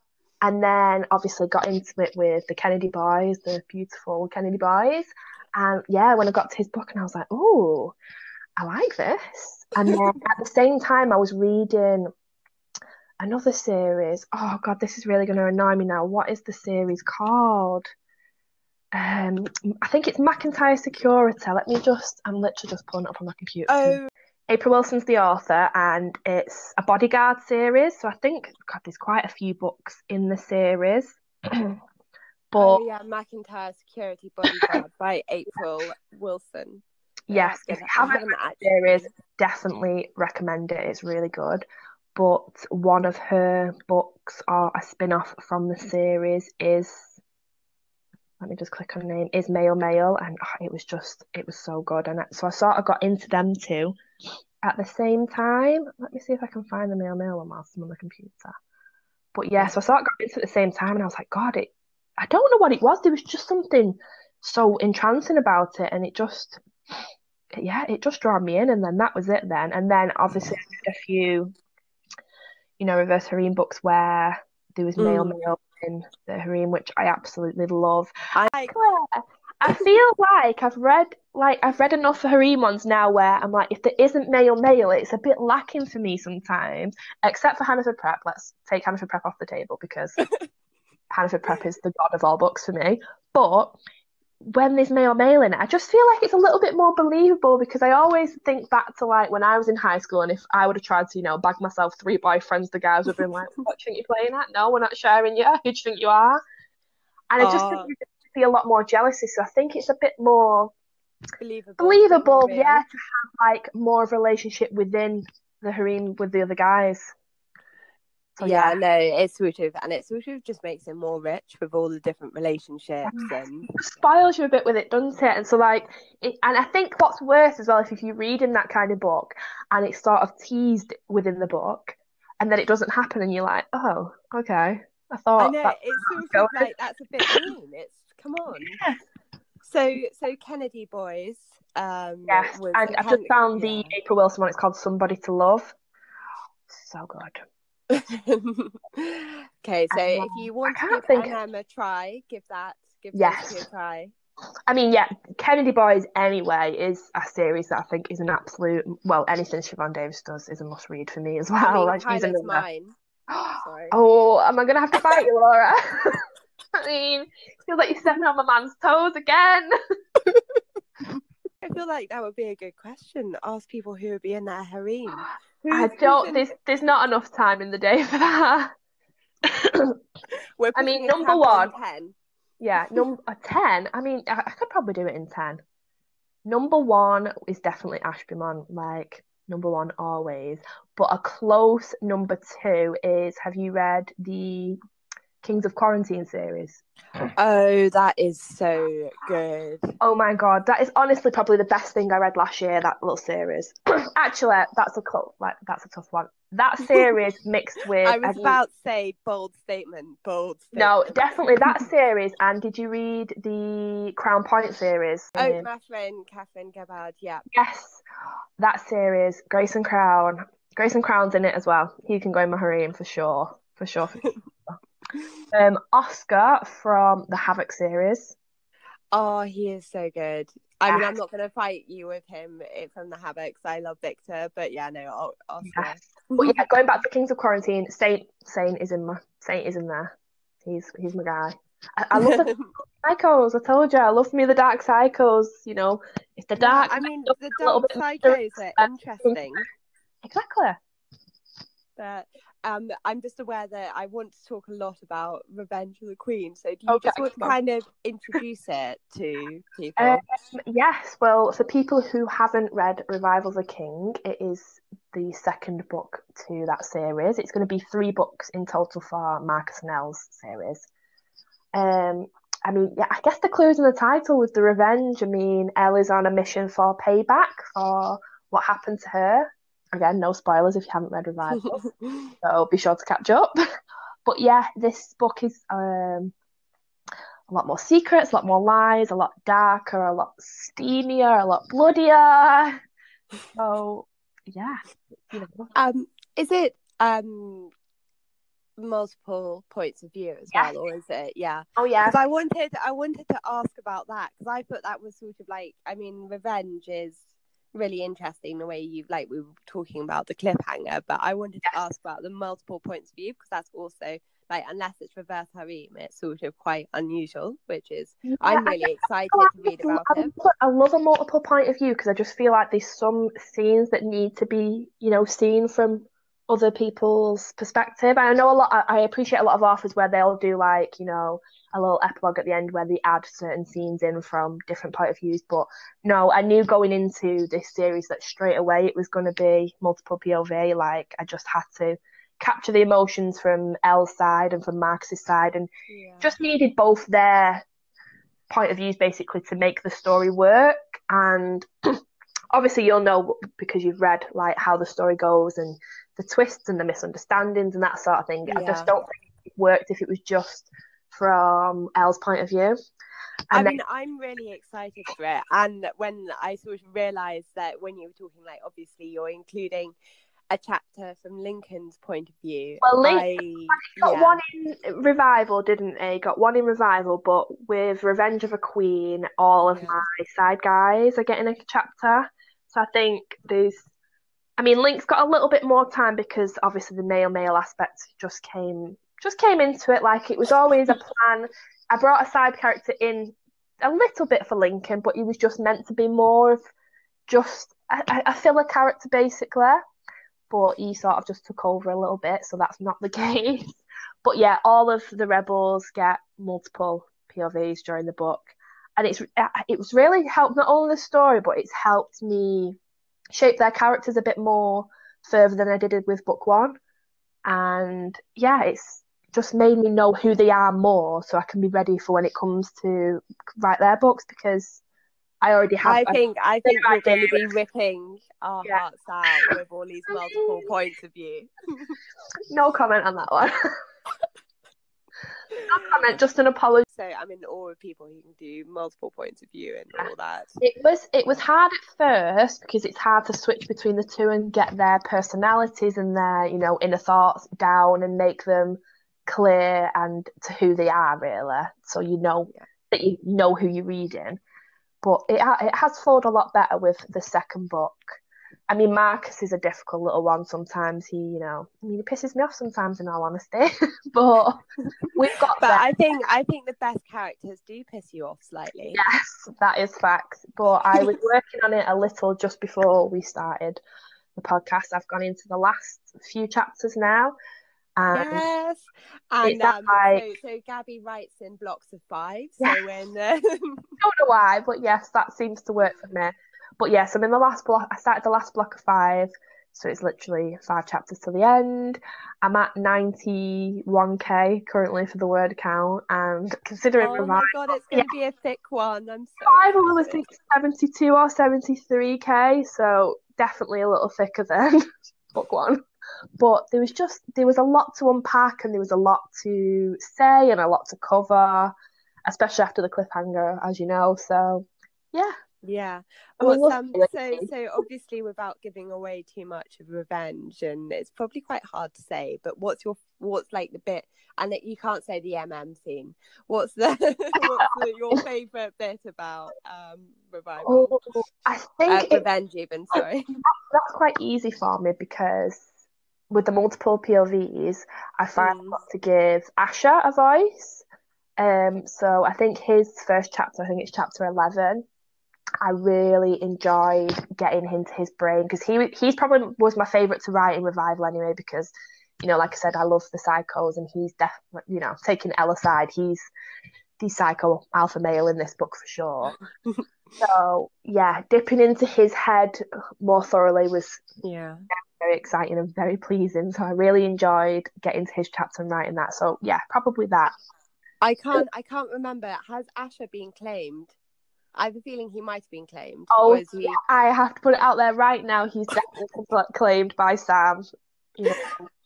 [SPEAKER 2] And then obviously got into it with the Kennedy boys, the beautiful Kennedy boys. And yeah, when I got to his book and I was like, oh, I like this. And then at the same time I was reading another series. Oh god, this is really gonna annoy me now. What is the series called? um, I think it's McIntyre Security. Let me just, I'm literally just pulling it up on my computer.
[SPEAKER 1] Oh.
[SPEAKER 2] April Wilson's the author, and it's a bodyguard series. So I think, God, there's quite a few books in the series. but
[SPEAKER 1] oh, yeah, McIntyre Security Bodyguard by April Wilson.
[SPEAKER 2] Yes, if you haven't read the series, definitely recommend it. It's really good. But one of her books, or a spin off from the series, is let me just click on name is male male and oh, it was just it was so good and so I sort of got into them too at the same time. Let me see if I can find the male male one whilst I'm on the computer. But yeah so I sort of got into it at the same time and I was like god it I don't know what it was. There was just something so entrancing about it and it just yeah it just drew me in and then that was it then and then obviously a few you know reverse harem books where there was male mm. male in the harem, which I absolutely love. I, I feel like I've read like I've read enough harem ones now where I'm like, if there isn't male male, it's a bit lacking for me sometimes. Except for Hannaford Prep. Let's take Hannaford Prep off the table because Hannaford Prep is the god of all books for me. But when there's male male in it, I just feel like it's a little bit more believable because I always think back to like when I was in high school and if I would have tried to, you know, bag myself three boyfriends, the guys would have been like, What do you think you're playing at? No, we're not sharing you. Who do you think you are? And I just think oh. there'd be a lot more jealousy. So I think it's a bit more
[SPEAKER 1] believable,
[SPEAKER 2] believable yeah, to have like more of a relationship within the harem with the other guys. So,
[SPEAKER 1] yeah,
[SPEAKER 2] yeah.
[SPEAKER 1] no, it's sort of, and it sort of just makes it more rich with all the different relationships and
[SPEAKER 2] spoils you a bit with it, doesn't it? And so, like, it, and I think what's worse as well is if you read in that kind of book and it's sort of teased within the book, and then it doesn't happen, and you're like, oh, okay. I thought
[SPEAKER 1] I know
[SPEAKER 2] that-
[SPEAKER 1] it's sort of like that's a bit mean. It's come on.
[SPEAKER 2] Yeah.
[SPEAKER 1] So so Kennedy boys. Um,
[SPEAKER 2] yes, and I've just found the April Wilson one. It's called Somebody to Love. So good.
[SPEAKER 1] Okay, so
[SPEAKER 2] Um,
[SPEAKER 1] if you want to give
[SPEAKER 2] think-
[SPEAKER 1] NM a try, give that give
[SPEAKER 2] Yes.
[SPEAKER 1] a try.
[SPEAKER 2] I mean, yeah, Kennedy Boys anyway is a series that I think is an absolute. Well, anything Siobhan Davis does is a must read for me as well.
[SPEAKER 1] I mean,
[SPEAKER 2] Like, another-
[SPEAKER 1] mine. Sorry.
[SPEAKER 2] Oh, am I gonna have to fight you, Laura? I mean, feels like you're stepping on my man's toes again.
[SPEAKER 1] I feel like that would be a good question. Ask people who would be in their harem. Who's-
[SPEAKER 2] I don't. There's there's not enough time in the day for that. I mean, number one.
[SPEAKER 1] ten.
[SPEAKER 2] Yeah, number ten. I mean, I, I could probably do it in ten. Number one is definitely Ash Beaumont, like number one always. But a close number two is. Have you read the Kings of Quarantine series?
[SPEAKER 1] Oh, that is so good.
[SPEAKER 2] Oh my god, that is honestly probably the best thing I read last year. That little series. Actually, that's a close. Like that's a tough one. That series mixed with.
[SPEAKER 1] I was about to say bold statement, bold
[SPEAKER 2] No, definitely that series. And did you read the Crown Point series?
[SPEAKER 1] Oh,
[SPEAKER 2] Um,
[SPEAKER 1] my friend Catherine Gabbard, yeah.
[SPEAKER 2] yes, that series. Grace and Crown. Grace and Crown's in it as well. He can go in my harem for sure. For sure. For sure. Um, Oscar from the Havoc series.
[SPEAKER 1] Oh, he is so good. I mean, I'm not going to fight you with him eh, from the Havocs. I love Victor, but yeah, no, I'll, Oscar.
[SPEAKER 2] Yes. But yeah, going back to Kings of Quarantine, Saint Saint is in my Saint is in there. He's he's my guy. I, I love the psychos. I told you, I love me the dark psychos. You know, it's the dark,
[SPEAKER 1] I mean, the dark
[SPEAKER 2] bit
[SPEAKER 1] psychos are interesting,
[SPEAKER 2] exactly.
[SPEAKER 1] but um, I'm just aware that I want to talk a lot about Revenge of the Queen. So do you
[SPEAKER 2] Okay,
[SPEAKER 1] just want to kind of introduce it to people?
[SPEAKER 2] Um, yes, well, for people who haven't read Revival of the King, it is the second book to that series. It's going to be three books in total for Marcus and Elle's series. Um, I mean, yeah, I guess the clues in the title with the revenge. I mean, Elle is on a mission for payback for what happened to her. Again, no spoilers if you haven't read Revival, so be sure to catch up. But yeah, this book is um, a lot more secrets, a lot more lies, a lot darker, a lot steamier, a lot bloodier. So yeah, you know,
[SPEAKER 1] um, is it um multiple points of view as
[SPEAKER 2] Yeah.
[SPEAKER 1] well, or is it? Yeah.
[SPEAKER 2] oh yeah,
[SPEAKER 1] Because I wanted, I wanted to ask about that because I thought that was sort of like, I mean, revenge is really interesting the way you like we were talking about the cliffhanger, but I wanted to ask about the multiple points of view because that's also like unless it's reverse harem, it's sort of quite unusual, which is I'm really excited
[SPEAKER 2] I-
[SPEAKER 1] to read about
[SPEAKER 2] I,
[SPEAKER 1] it.
[SPEAKER 2] I love a multiple point of view because I just feel like there's some scenes that need to be, you know, seen from other people's perspective. I know a lot. I, I appreciate a lot of authors where they'll do like, you know, a little epilogue at the end where they add certain scenes in from different point of views. But no, I knew going into this series that straight away it was going to be multiple POV. Like I just had to capture the emotions from Elle's side and from Marcus's side, and
[SPEAKER 1] Yeah.
[SPEAKER 2] just needed both their point of views basically to make the story work. And obviously, you'll know because you've read like how the story goes and the twists and the misunderstandings and that sort of thing. I just don't think it worked if it was just from Elle's point of view.
[SPEAKER 1] I
[SPEAKER 2] And then,
[SPEAKER 1] mean, I'm really excited for it. And when I sort of realised that when you were talking, like, obviously you're including a chapter from Lincoln's point of view.
[SPEAKER 2] Well, Lin-
[SPEAKER 1] I,
[SPEAKER 2] got
[SPEAKER 1] yeah.
[SPEAKER 2] one in revival, didn't he? Got one in revival, but with Revenge of a Queen, all of
[SPEAKER 1] Yeah.
[SPEAKER 2] my side guys are getting a chapter. So I think there's, I mean, Link's got a little bit more time because obviously the male male aspect just came just came into it. Like it was always a plan. I brought a side character in a little bit for Lincoln, but he was just meant to be more of just a, a- filler character basically. But he sort of just took over a little bit, so that's not the case. But yeah, all of the rebels get multiple POVs during the book, and it's uh, it was really helped not only the story, but it's helped me shape their characters a bit more further than I did with book one. And yeah, it's just made me know who they are more so I can be ready for when it comes to write their books because I already have.
[SPEAKER 1] I think I think we're going to be ripping our yeah. hearts out with all these multiple points of view.
[SPEAKER 2] no comment on that one. no comment, just an apology.
[SPEAKER 1] So I'm in awe of people who can do multiple points of view and yeah. all that.
[SPEAKER 2] It was it was hard at first because it's hard to switch between the two and get their personalities and their you know inner thoughts down and make them clear and to who they are really, so you know yeah. that you know who you're reading. But it it has flowed a lot better with the second book. I mean, Marcus is a difficult little one sometimes. He, you know, I mean, he pisses me off sometimes, in all honesty. but we've got.
[SPEAKER 1] But I think I think the best characters do piss you off slightly.
[SPEAKER 2] Yes, that is fact. But I was working on it a little just before we started the podcast. I've gone into the last few chapters now,
[SPEAKER 1] and yes, and um, like, so, so Gabby writes in blocks of five. So yes. when uh...
[SPEAKER 2] don't know why, but yes, that seems to work for me. But yes, I'm in the last block. I started the last block of five, so it's literally five chapters to the end. I'm at 91k currently for the word count, and considering
[SPEAKER 1] oh my god, it's gonna yeah, be a thick one. I'm so
[SPEAKER 2] five I think 72 or 73k, so definitely a little thicker than book one. But there was just there was a lot to unpack and there was a lot to say and a lot to cover, especially after the cliffhanger, as you know. So yeah.
[SPEAKER 1] Yeah. Well, um, so so obviously without giving away too much of revenge, and it's probably quite hard to say. But what's your what's like the bit, and you can't say the MM scene. What's the what's the, your favorite bit about um revival?
[SPEAKER 2] Oh, I think
[SPEAKER 1] uh, revenge, even sorry.
[SPEAKER 2] That's quite easy for me because with the multiple POVs, I find mm. to give Asher a voice. Um, so I think his first chapter, I think it's chapter eleven. I really enjoyed getting into his brain because he he's probably was my favorite to write in revival anyway because you know like I said I love the psychos and he's definitely you know taking Ella side he's the psycho alpha male in this book for sure. so yeah, dipping into his head more thoroughly was
[SPEAKER 1] yeah
[SPEAKER 2] very exciting and very pleasing. So I really enjoyed getting to his chapter and writing that. So yeah, probably that.
[SPEAKER 1] I can't I can't remember. Has Asher been claimed? I have a feeling he might have been claimed.
[SPEAKER 2] Oh, he... I have to put it out there right now. He's definitely claimed by Sam. Yeah.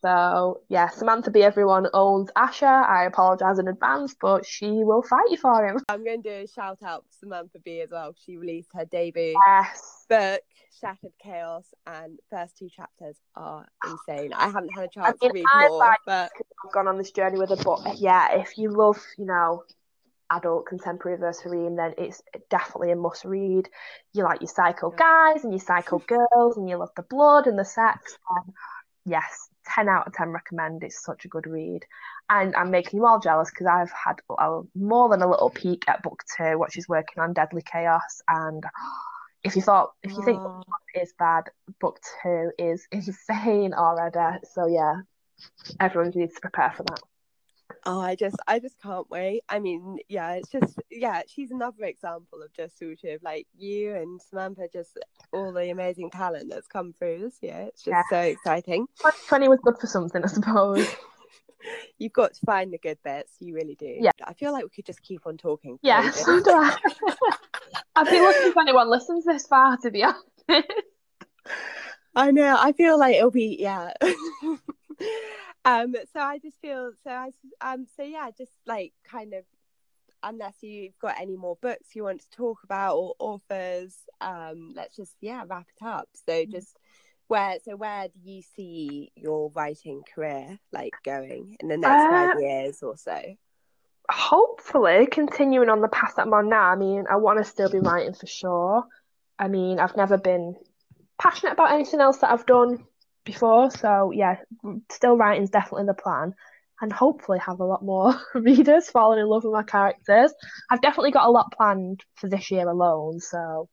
[SPEAKER 2] So yeah, Samantha B. Everyone owns Asher. I apologise in advance, but she will fight you for him.
[SPEAKER 1] I'm going to do a shout out to Samantha B. as well. She released her debut
[SPEAKER 2] yes.
[SPEAKER 1] book, Shattered Chaos, and first two chapters are insane. I haven't had a chance I mean, to read I more, like, but
[SPEAKER 2] I've gone on this journey with her. But yeah, if you love, you know, adult contemporary verse then it's definitely a must read. You like your psycho guys and your psycho girls, and you love the blood and the sex. And yes, 10 out of 10 recommend. It's such a good read. And I'm making you all jealous because I've had a, more than a little peek at book two, what she's working on, Deadly Chaos. And if you thought, if you think book one is bad, book two is insane already. So yeah, everyone needs to prepare for that.
[SPEAKER 1] Oh, I just, I just can't wait. I mean, yeah, it's just, yeah, she's another example of just sort of like you and Samantha, just all the amazing talent that's come through this year. It's just yeah. so exciting.
[SPEAKER 2] 2020 was good for something, I suppose.
[SPEAKER 1] You've got to find the good bits. You really do.
[SPEAKER 2] Yeah.
[SPEAKER 1] I feel like we could just keep on talking.
[SPEAKER 2] Yes. I. I'd be lucky if anyone listens this far, to be honest.
[SPEAKER 1] I know. I feel like it'll be, yeah. um so i just feel so i um so yeah just like kind of unless you've got any more books you want to talk about or authors um let's just yeah wrap it up. So mm. just where so where do you see your writing career like going in the next uh, five years or so?
[SPEAKER 2] hopefully continuing on the path that i'm on now i mean i want to still be writing for sure. I mean i've never been passionate about anything else that i've done before. So yeah, still writing is definitely the plan, and hopefully have a lot more readers falling in love with my characters. I've definitely got a lot planned for this year alone. So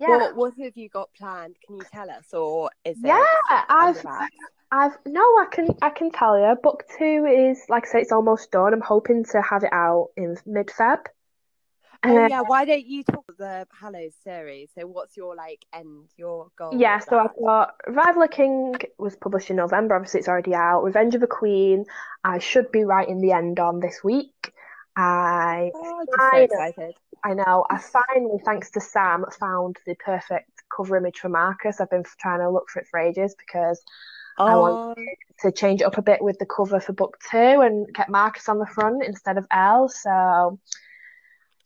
[SPEAKER 1] yeah, what, what have you got planned? Can you tell us, or is it?
[SPEAKER 2] yeah, I've. I've no, I can I can tell you. Book two is like I say, it's almost done. I'm hoping to have it out in mid Feb.
[SPEAKER 1] Oh yeah, why don't you talk the Hallows series? So what's your like end, your goal?
[SPEAKER 2] Yeah, so? I've got Revival of King was published in November. Obviously, it's already out. Revenge of a Queen, I should be writing the end on this week. I
[SPEAKER 1] Oh, I'm so excited.
[SPEAKER 2] I know, I finally, thanks to Sam, found the perfect cover image for Marcus. I've been trying to look for it for ages because I want
[SPEAKER 1] Oh,
[SPEAKER 2] to change it up a bit with the cover for book two and get Marcus on the front instead of Elle. So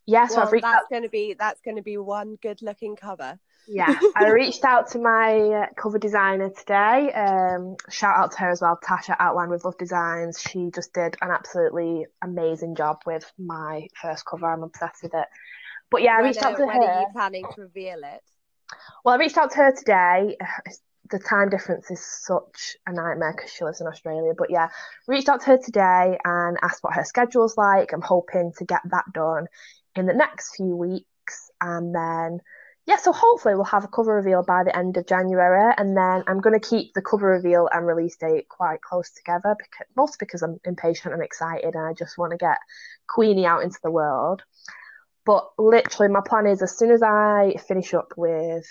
[SPEAKER 2] yeah, so I've
[SPEAKER 1] well,
[SPEAKER 2] reached out.
[SPEAKER 1] that's gonna be that's gonna be one good looking cover.
[SPEAKER 2] Yeah, I reached out to my uh, cover designer today. Um, shout out to her as well, Tasha Outline with Love Designs. She just did an absolutely amazing job with my first cover. I'm obsessed with it. But yeah, I
[SPEAKER 1] when
[SPEAKER 2] reached out
[SPEAKER 1] are,
[SPEAKER 2] to
[SPEAKER 1] when are you planning to reveal it?
[SPEAKER 2] Well, I reached out to her today. The time difference is such a nightmare because she lives in Australia. But yeah, reached out to her today and asked what her schedule's like. I'm hoping to get that done in the next few weeks. And then, yeah, so hopefully we'll have a cover reveal by the end of January. And then I'm going to keep the cover reveal and release date quite close together, because, mostly because I'm impatient and excited and I just want to get Queenie out into the world. But literally, my plan is as soon as I finish up with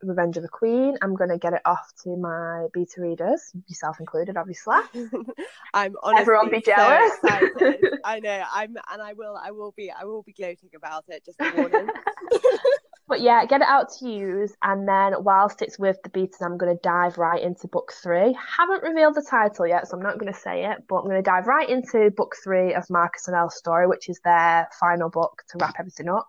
[SPEAKER 2] Revenge of the Queen, I'm going to get it off to my beta readers, yourself included, obviously.
[SPEAKER 1] I'm honestly
[SPEAKER 2] Everyone be
[SPEAKER 1] so
[SPEAKER 2] jealous.
[SPEAKER 1] excited. I know. I'm, and I will. I will be. I will be gloating about it. Just a warning.
[SPEAKER 2] But yeah, get it out to use, and then whilst it's with the betas, I'm going to dive right into book three. Haven't revealed the title yet, so I'm not going to say it, but I'm going to dive right into book three of Marcus and Elle's story, which is their final book to wrap everything up.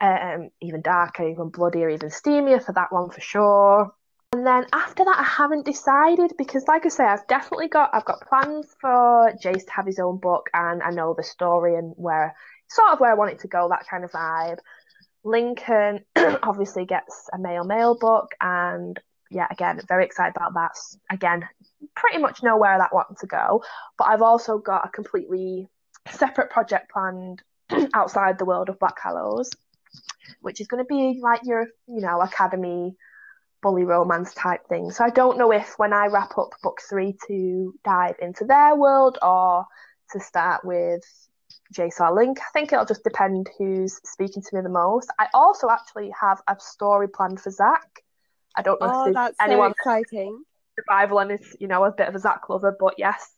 [SPEAKER 2] Um, even darker, even bloodier, even steamier for that one for sure. And then after that, I haven't decided because, like I say, I've definitely got I've got plans for Jace to have his own book, and I know the story and where sort of where I want it to go, that kind of vibe. Lincoln obviously gets a male male book, and yeah, again, very excited about that. Again, pretty much know where that wants to go, but I've also got a completely separate project planned outside the world of Black Hallows, which is going to be like your, you know, academy bully romance type thing. So I don't know if when I wrap up book three to dive into their world or to start with Jace or Link. I think it'll just depend who's speaking to me the most. I also actually have a story planned for Zach. I don't know
[SPEAKER 1] oh,
[SPEAKER 2] if
[SPEAKER 1] that's so
[SPEAKER 2] anyone
[SPEAKER 1] exciting.
[SPEAKER 2] survival and is, you know, a bit of a Zach lover, but yes,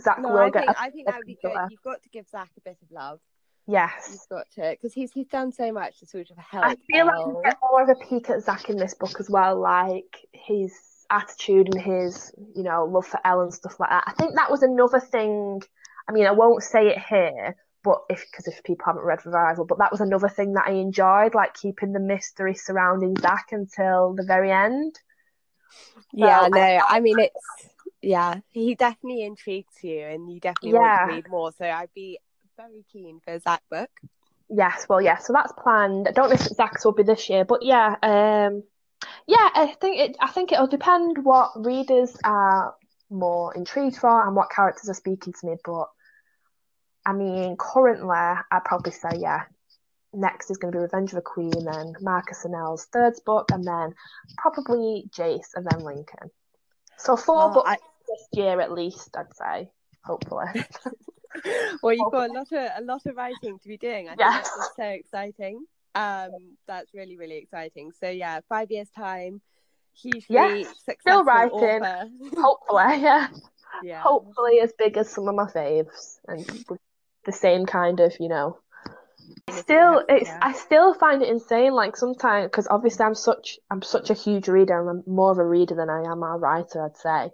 [SPEAKER 2] Zach
[SPEAKER 1] No,
[SPEAKER 2] will
[SPEAKER 1] I
[SPEAKER 2] get
[SPEAKER 1] think
[SPEAKER 2] a
[SPEAKER 1] I think that would be good. You've got to give Zach a bit of love.
[SPEAKER 2] yes.
[SPEAKER 1] You've got to because he's he's done so much to sort of help.
[SPEAKER 2] I feel like we get more of a peek at Zach in this book as well, like his attitude and his, you know, love for Elle and stuff like that. I think that was another thing. I mean, I won't say it here, but if because if people haven't read Revival, but that was another thing that I enjoyed, like keeping the mystery surrounding Zach until the very end.
[SPEAKER 1] Yeah,
[SPEAKER 2] So,
[SPEAKER 1] no, I mean it's yeah, he definitely intrigues you, and you definitely want to read more. So I'd be very keen for Zach book.
[SPEAKER 2] Yes, well, yeah, so that's planned. I don't know if Zach's will be this year, but yeah, um, yeah, I think it. I think it'll depend what readers are more intrigued for and what characters are speaking to me. But I mean, currently, I'd probably say yeah. Next is going to be Revenge of the Queen, then Marcus and Elle's third book, and then probably Jace, and then Lincoln. So four
[SPEAKER 1] Oh,
[SPEAKER 2] books
[SPEAKER 1] I-
[SPEAKER 2] this year at least, I'd say. Hopefully.
[SPEAKER 1] well, you've got a lot of a lot of writing to be doing. I think that's just so exciting. Um, that's really really exciting. So yeah, five years time, hugely
[SPEAKER 2] Yes,
[SPEAKER 1] successful
[SPEAKER 2] writing.
[SPEAKER 1] author.
[SPEAKER 2] Hopefully, yeah.
[SPEAKER 1] yeah.
[SPEAKER 2] hopefully as big as some of my faves and with the same kind of you know still it's
[SPEAKER 1] Yeah.
[SPEAKER 2] i still find it insane like sometimes because obviously i'm such i'm such a huge reader i'm more of a reader than i am a writer i'd say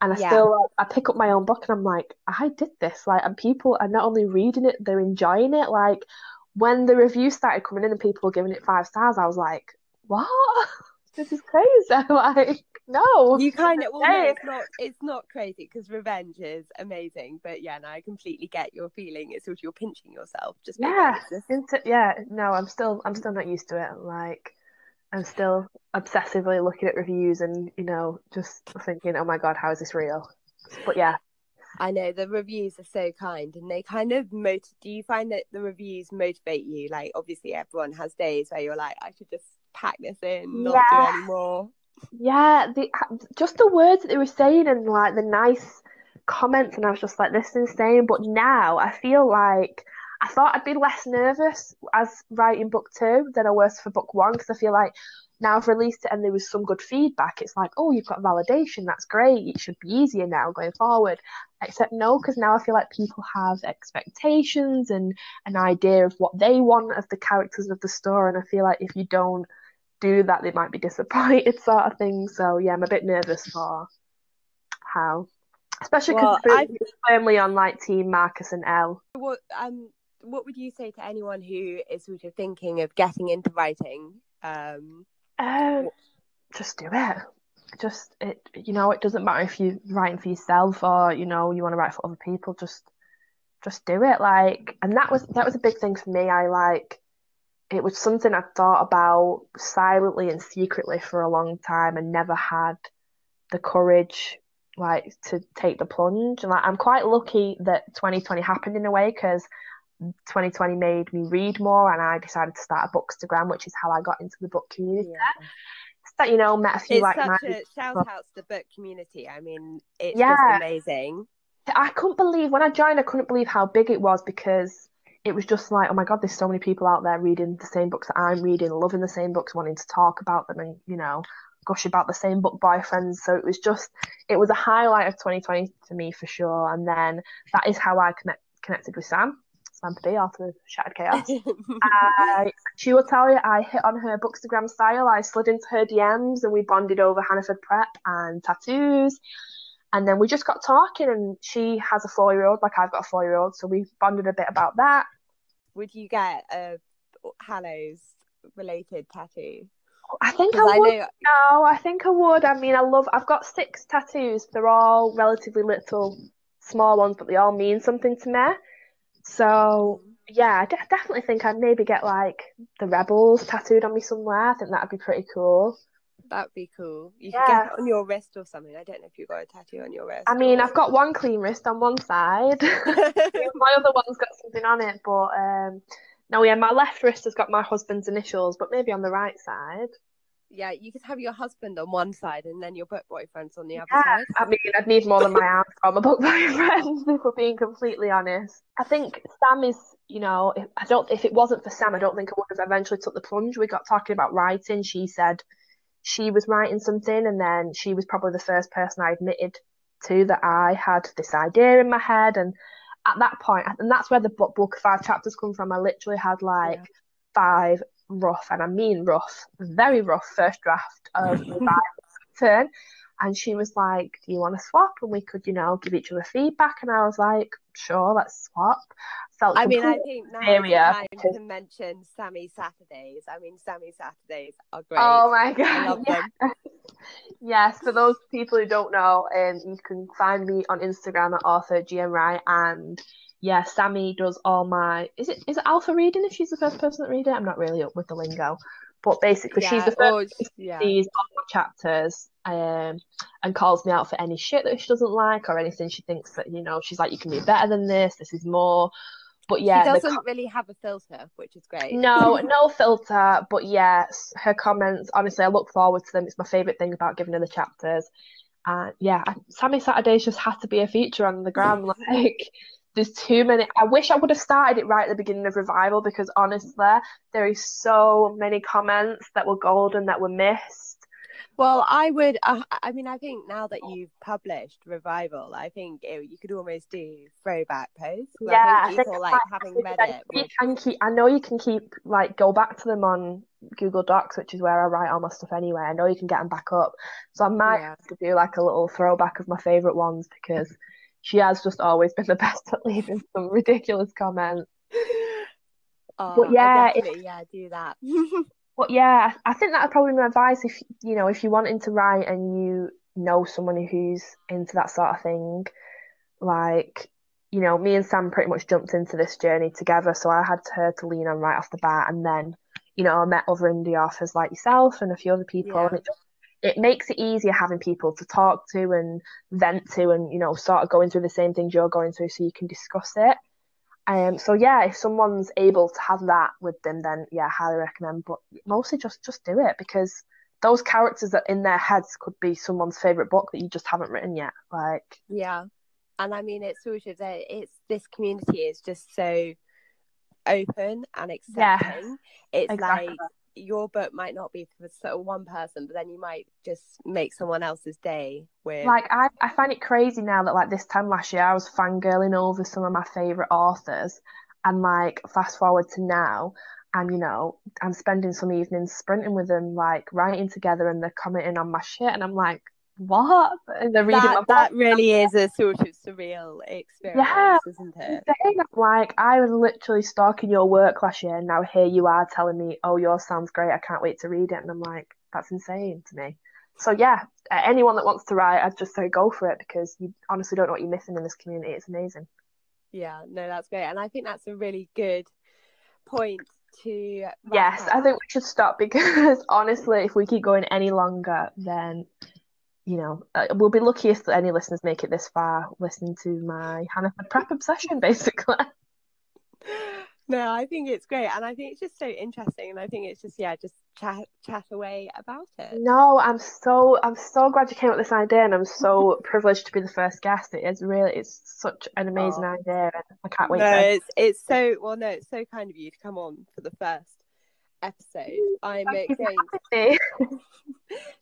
[SPEAKER 2] and i
[SPEAKER 1] Yeah.
[SPEAKER 2] still like, i pick up my own book and i'm like i did this like and people are not only reading it they're enjoying it like when the reviews started coming in and people were giving it five stars i was like what this is crazy like no
[SPEAKER 1] You kind of well, no, it's not it's not crazy because revenge is amazing, but yeah, no, I completely get your feeling. It's sort of you're pinching yourself. Just
[SPEAKER 2] Yeah,
[SPEAKER 1] like, "Is this-
[SPEAKER 2] into yeah, no, I'm still I'm still not used to it. Like I'm still obsessively looking at reviews and, you know, just thinking, oh my God, how is this real? But yeah,
[SPEAKER 1] I know the reviews are so kind and they kind of motivate. Do you find that the reviews motivate you? Like, obviously, everyone has days where you're like, I should just pack this in, not
[SPEAKER 2] Yeah.
[SPEAKER 1] do any more.
[SPEAKER 2] Yeah, the just the words that they were saying and like the nice comments and I was just like, this is insane. But now I feel like I thought I'd be less nervous as writing book two than I was for book one because I feel like now I've released it and there was some good feedback. It's like, oh, you've got validation. That's great. It should be easier now going forward. Except no, because now I feel like people have expectations and an idea of what they want of the characters of the story. And I feel like if you don't do that, they might be disappointed, sort of thing. So yeah, I'm a bit nervous for how, especially because well, firmly on like Team Marcus and Elle.
[SPEAKER 1] What um, what would you say to anyone who is sort of thinking of getting into writing? Um,
[SPEAKER 2] uh, just do it. Just it, you know, it doesn't matter if you're writing for yourself or you know you want to write for other people. Just, just do it. Like, and that was that was a big thing for me. I like it was something I'd thought about silently and secretly for a long time and never had the courage like to take the plunge. And like, I'm quite lucky that 2020 happened in a way because 2020 made me read more and I decided to start a bookstagram, which is how I got into the book community. Yeah. That you know, met a few
[SPEAKER 1] it's
[SPEAKER 2] like
[SPEAKER 1] such a shout out to the book community. I mean, it's yeah. just amazing.
[SPEAKER 2] I couldn't believe when I joined. I couldn't believe how big it was because it was just like, oh my god, there's so many people out there reading the same books that I'm reading, loving the same books, wanting to talk about them, and you know, gush about the same book boyfriends. So it was just, it was a highlight of 2020 for me for sure. And then that is how I connect, connected with Sam. Samantha B, author of Shattered Chaos. I, uh, she will tell you I hit on her bookstagram style. I slid into her DMs and we bonded over Hannaford prep and tattoos. And then we just got talking, and she has a four year old, like I've got a four year old. So we bonded a bit about that.
[SPEAKER 1] Would you get a Hallows related tattoo?
[SPEAKER 2] I think I, I would. Know... No, I think I would. I mean, I love. I've got six tattoos. They're all relatively little, small ones, but they all mean something to me. So mm-hmm. yeah, I definitely think I'd maybe get like the rebels tattooed on me somewhere. I think that'd be pretty cool.
[SPEAKER 1] That'd be cool. You yeah. could get it on your wrist or something. I don't know if you've got a tattoo on your wrist.
[SPEAKER 2] I mean, or... I've got one clean wrist on one side. my other one's got something on it, but um, no, yeah, my left wrist has got my husband's initials, but maybe on the right side.
[SPEAKER 1] Yeah, you could have your husband on one side and then your book boyfriend's on the other yeah, side.
[SPEAKER 2] I mean, I'd need more than my arms on my book boyfriend, if we're being completely honest. I think Sam is, you know, if, I don't. If it wasn't for Sam, I don't think I would have eventually took the plunge. We got talking about writing. She said she was writing something, and then she was probably the first person I admitted to that I had this idea in my head, and at that point, and that's where the book, book five chapters come from. I literally had like yeah. five rough, and I mean rough, very rough first draft of the turn. And she was like, Do you want to swap? And we could, you know, give each other feedback. And I was like, Sure, let's swap.
[SPEAKER 1] Felt I mean, I think now time because... to mention Sammy Saturdays. I mean, Sammy Saturdays are great.
[SPEAKER 2] Oh my god, yes. yes, for those people who don't know, um, you can find me on Instagram at author GN Wright and yeah, Sammy does all my. Is it is it alpha reading if she's the first person that read it? I'm not really up with the lingo, but basically yeah, she's the first oh, yeah. sees all my chapters um, and calls me out for any shit that she doesn't like or anything she thinks that you know she's like you can be better than this. This is more. But yeah,
[SPEAKER 1] she doesn't really have a filter, which is great.
[SPEAKER 2] No, no filter. But yes, her comments. Honestly, I look forward to them. It's my favorite thing about giving her the chapters. And yeah, Sammy Saturdays just has to be a feature on the gram. Like there's too many. I wish I would have started it right at the beginning of Revival because honestly, there is so many comments that were golden that were missed.
[SPEAKER 1] Well, I would. Uh, I mean, I think now that you've published Revival, I think it, you could almost do throwback posts.
[SPEAKER 2] Yeah,
[SPEAKER 1] I think I think, like having read it.
[SPEAKER 2] You can keep. I know you can keep like go back to them on Google Docs, which is where I write all my stuff anyway. I know you can get them back up, so I might yeah. have to do like a little throwback of my favorite ones because she has just always been the best at leaving some ridiculous comments.
[SPEAKER 1] Oh, but yeah, if, yeah, do that.
[SPEAKER 2] but yeah, I think that would probably be my advice if you know if you're wanting to write and you know someone who's into that sort of thing, like you know, me and Sam pretty much jumped into this journey together, so I had her to lean on right off the bat, and then you know I met other indie authors like yourself and a few other people, yeah. and it just it makes it easier having people to talk to and vent to and you know sort of going through the same things you're going through so you can discuss it um so yeah if someone's able to have that with them then yeah highly recommend but mostly just just do it because those characters that in their heads could be someone's favorite book that you just haven't written yet like
[SPEAKER 1] yeah and i mean it's sort of it's this community is just so open and accepting. It's exactly. like your book might not be for sort of one person, but then you might just make someone else's day with.
[SPEAKER 2] Like I, I find it crazy now that like this time last year I was fangirling over some of my favorite authors, and like fast forward to now, and you know I'm spending some evenings sprinting with them, like writing together, and they're commenting on my shit, and I'm like, what? And they're reading
[SPEAKER 1] that, that really is a sort of surreal experience, yeah, isn't it?
[SPEAKER 2] Like I was literally stalking your work last year, and now here you are telling me, "Oh, yours sounds great. I can't wait to read it." And I'm like, that's insane to me. So yeah, anyone that wants to write, I'd just say go for it because you honestly don't know what you're missing in this community. It's amazing.
[SPEAKER 1] Yeah, no, that's great, and I think that's a really good point to.
[SPEAKER 2] Yes, up. I think we should stop because honestly, if we keep going any longer, then you know, uh, we'll be lucky if any listeners make it this far listening to my Hannaford prep obsession, basically.
[SPEAKER 1] No, I think it's great, and I think it's just so interesting, and I think it's just yeah, just chat chat away about it.
[SPEAKER 2] No, I'm so I'm so glad you came up with this idea, and I'm so privileged to be the first guest. It is really it's such an amazing oh. idea, and I can't wait.
[SPEAKER 1] No, it's it's so well, no, it's so kind of you to come on for the first episode. I'm excited.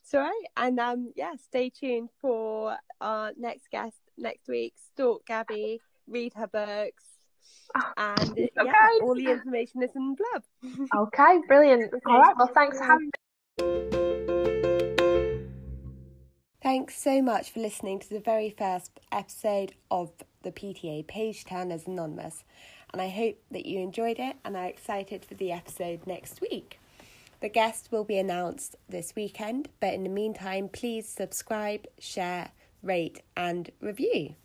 [SPEAKER 1] Sorry, and um, yeah, stay tuned for our next guest next week. Stalk Gabby, read her books, oh, and okay. yeah, all the information is in the blurb.
[SPEAKER 2] okay, brilliant. All right, well, thanks for having. Me.
[SPEAKER 1] Thanks so much for listening to the very first episode of the PTA Page Turners Anonymous and I hope that you enjoyed it and are excited for the episode next week. The guest will be announced this weekend, but in the meantime, please subscribe, share, rate, and review.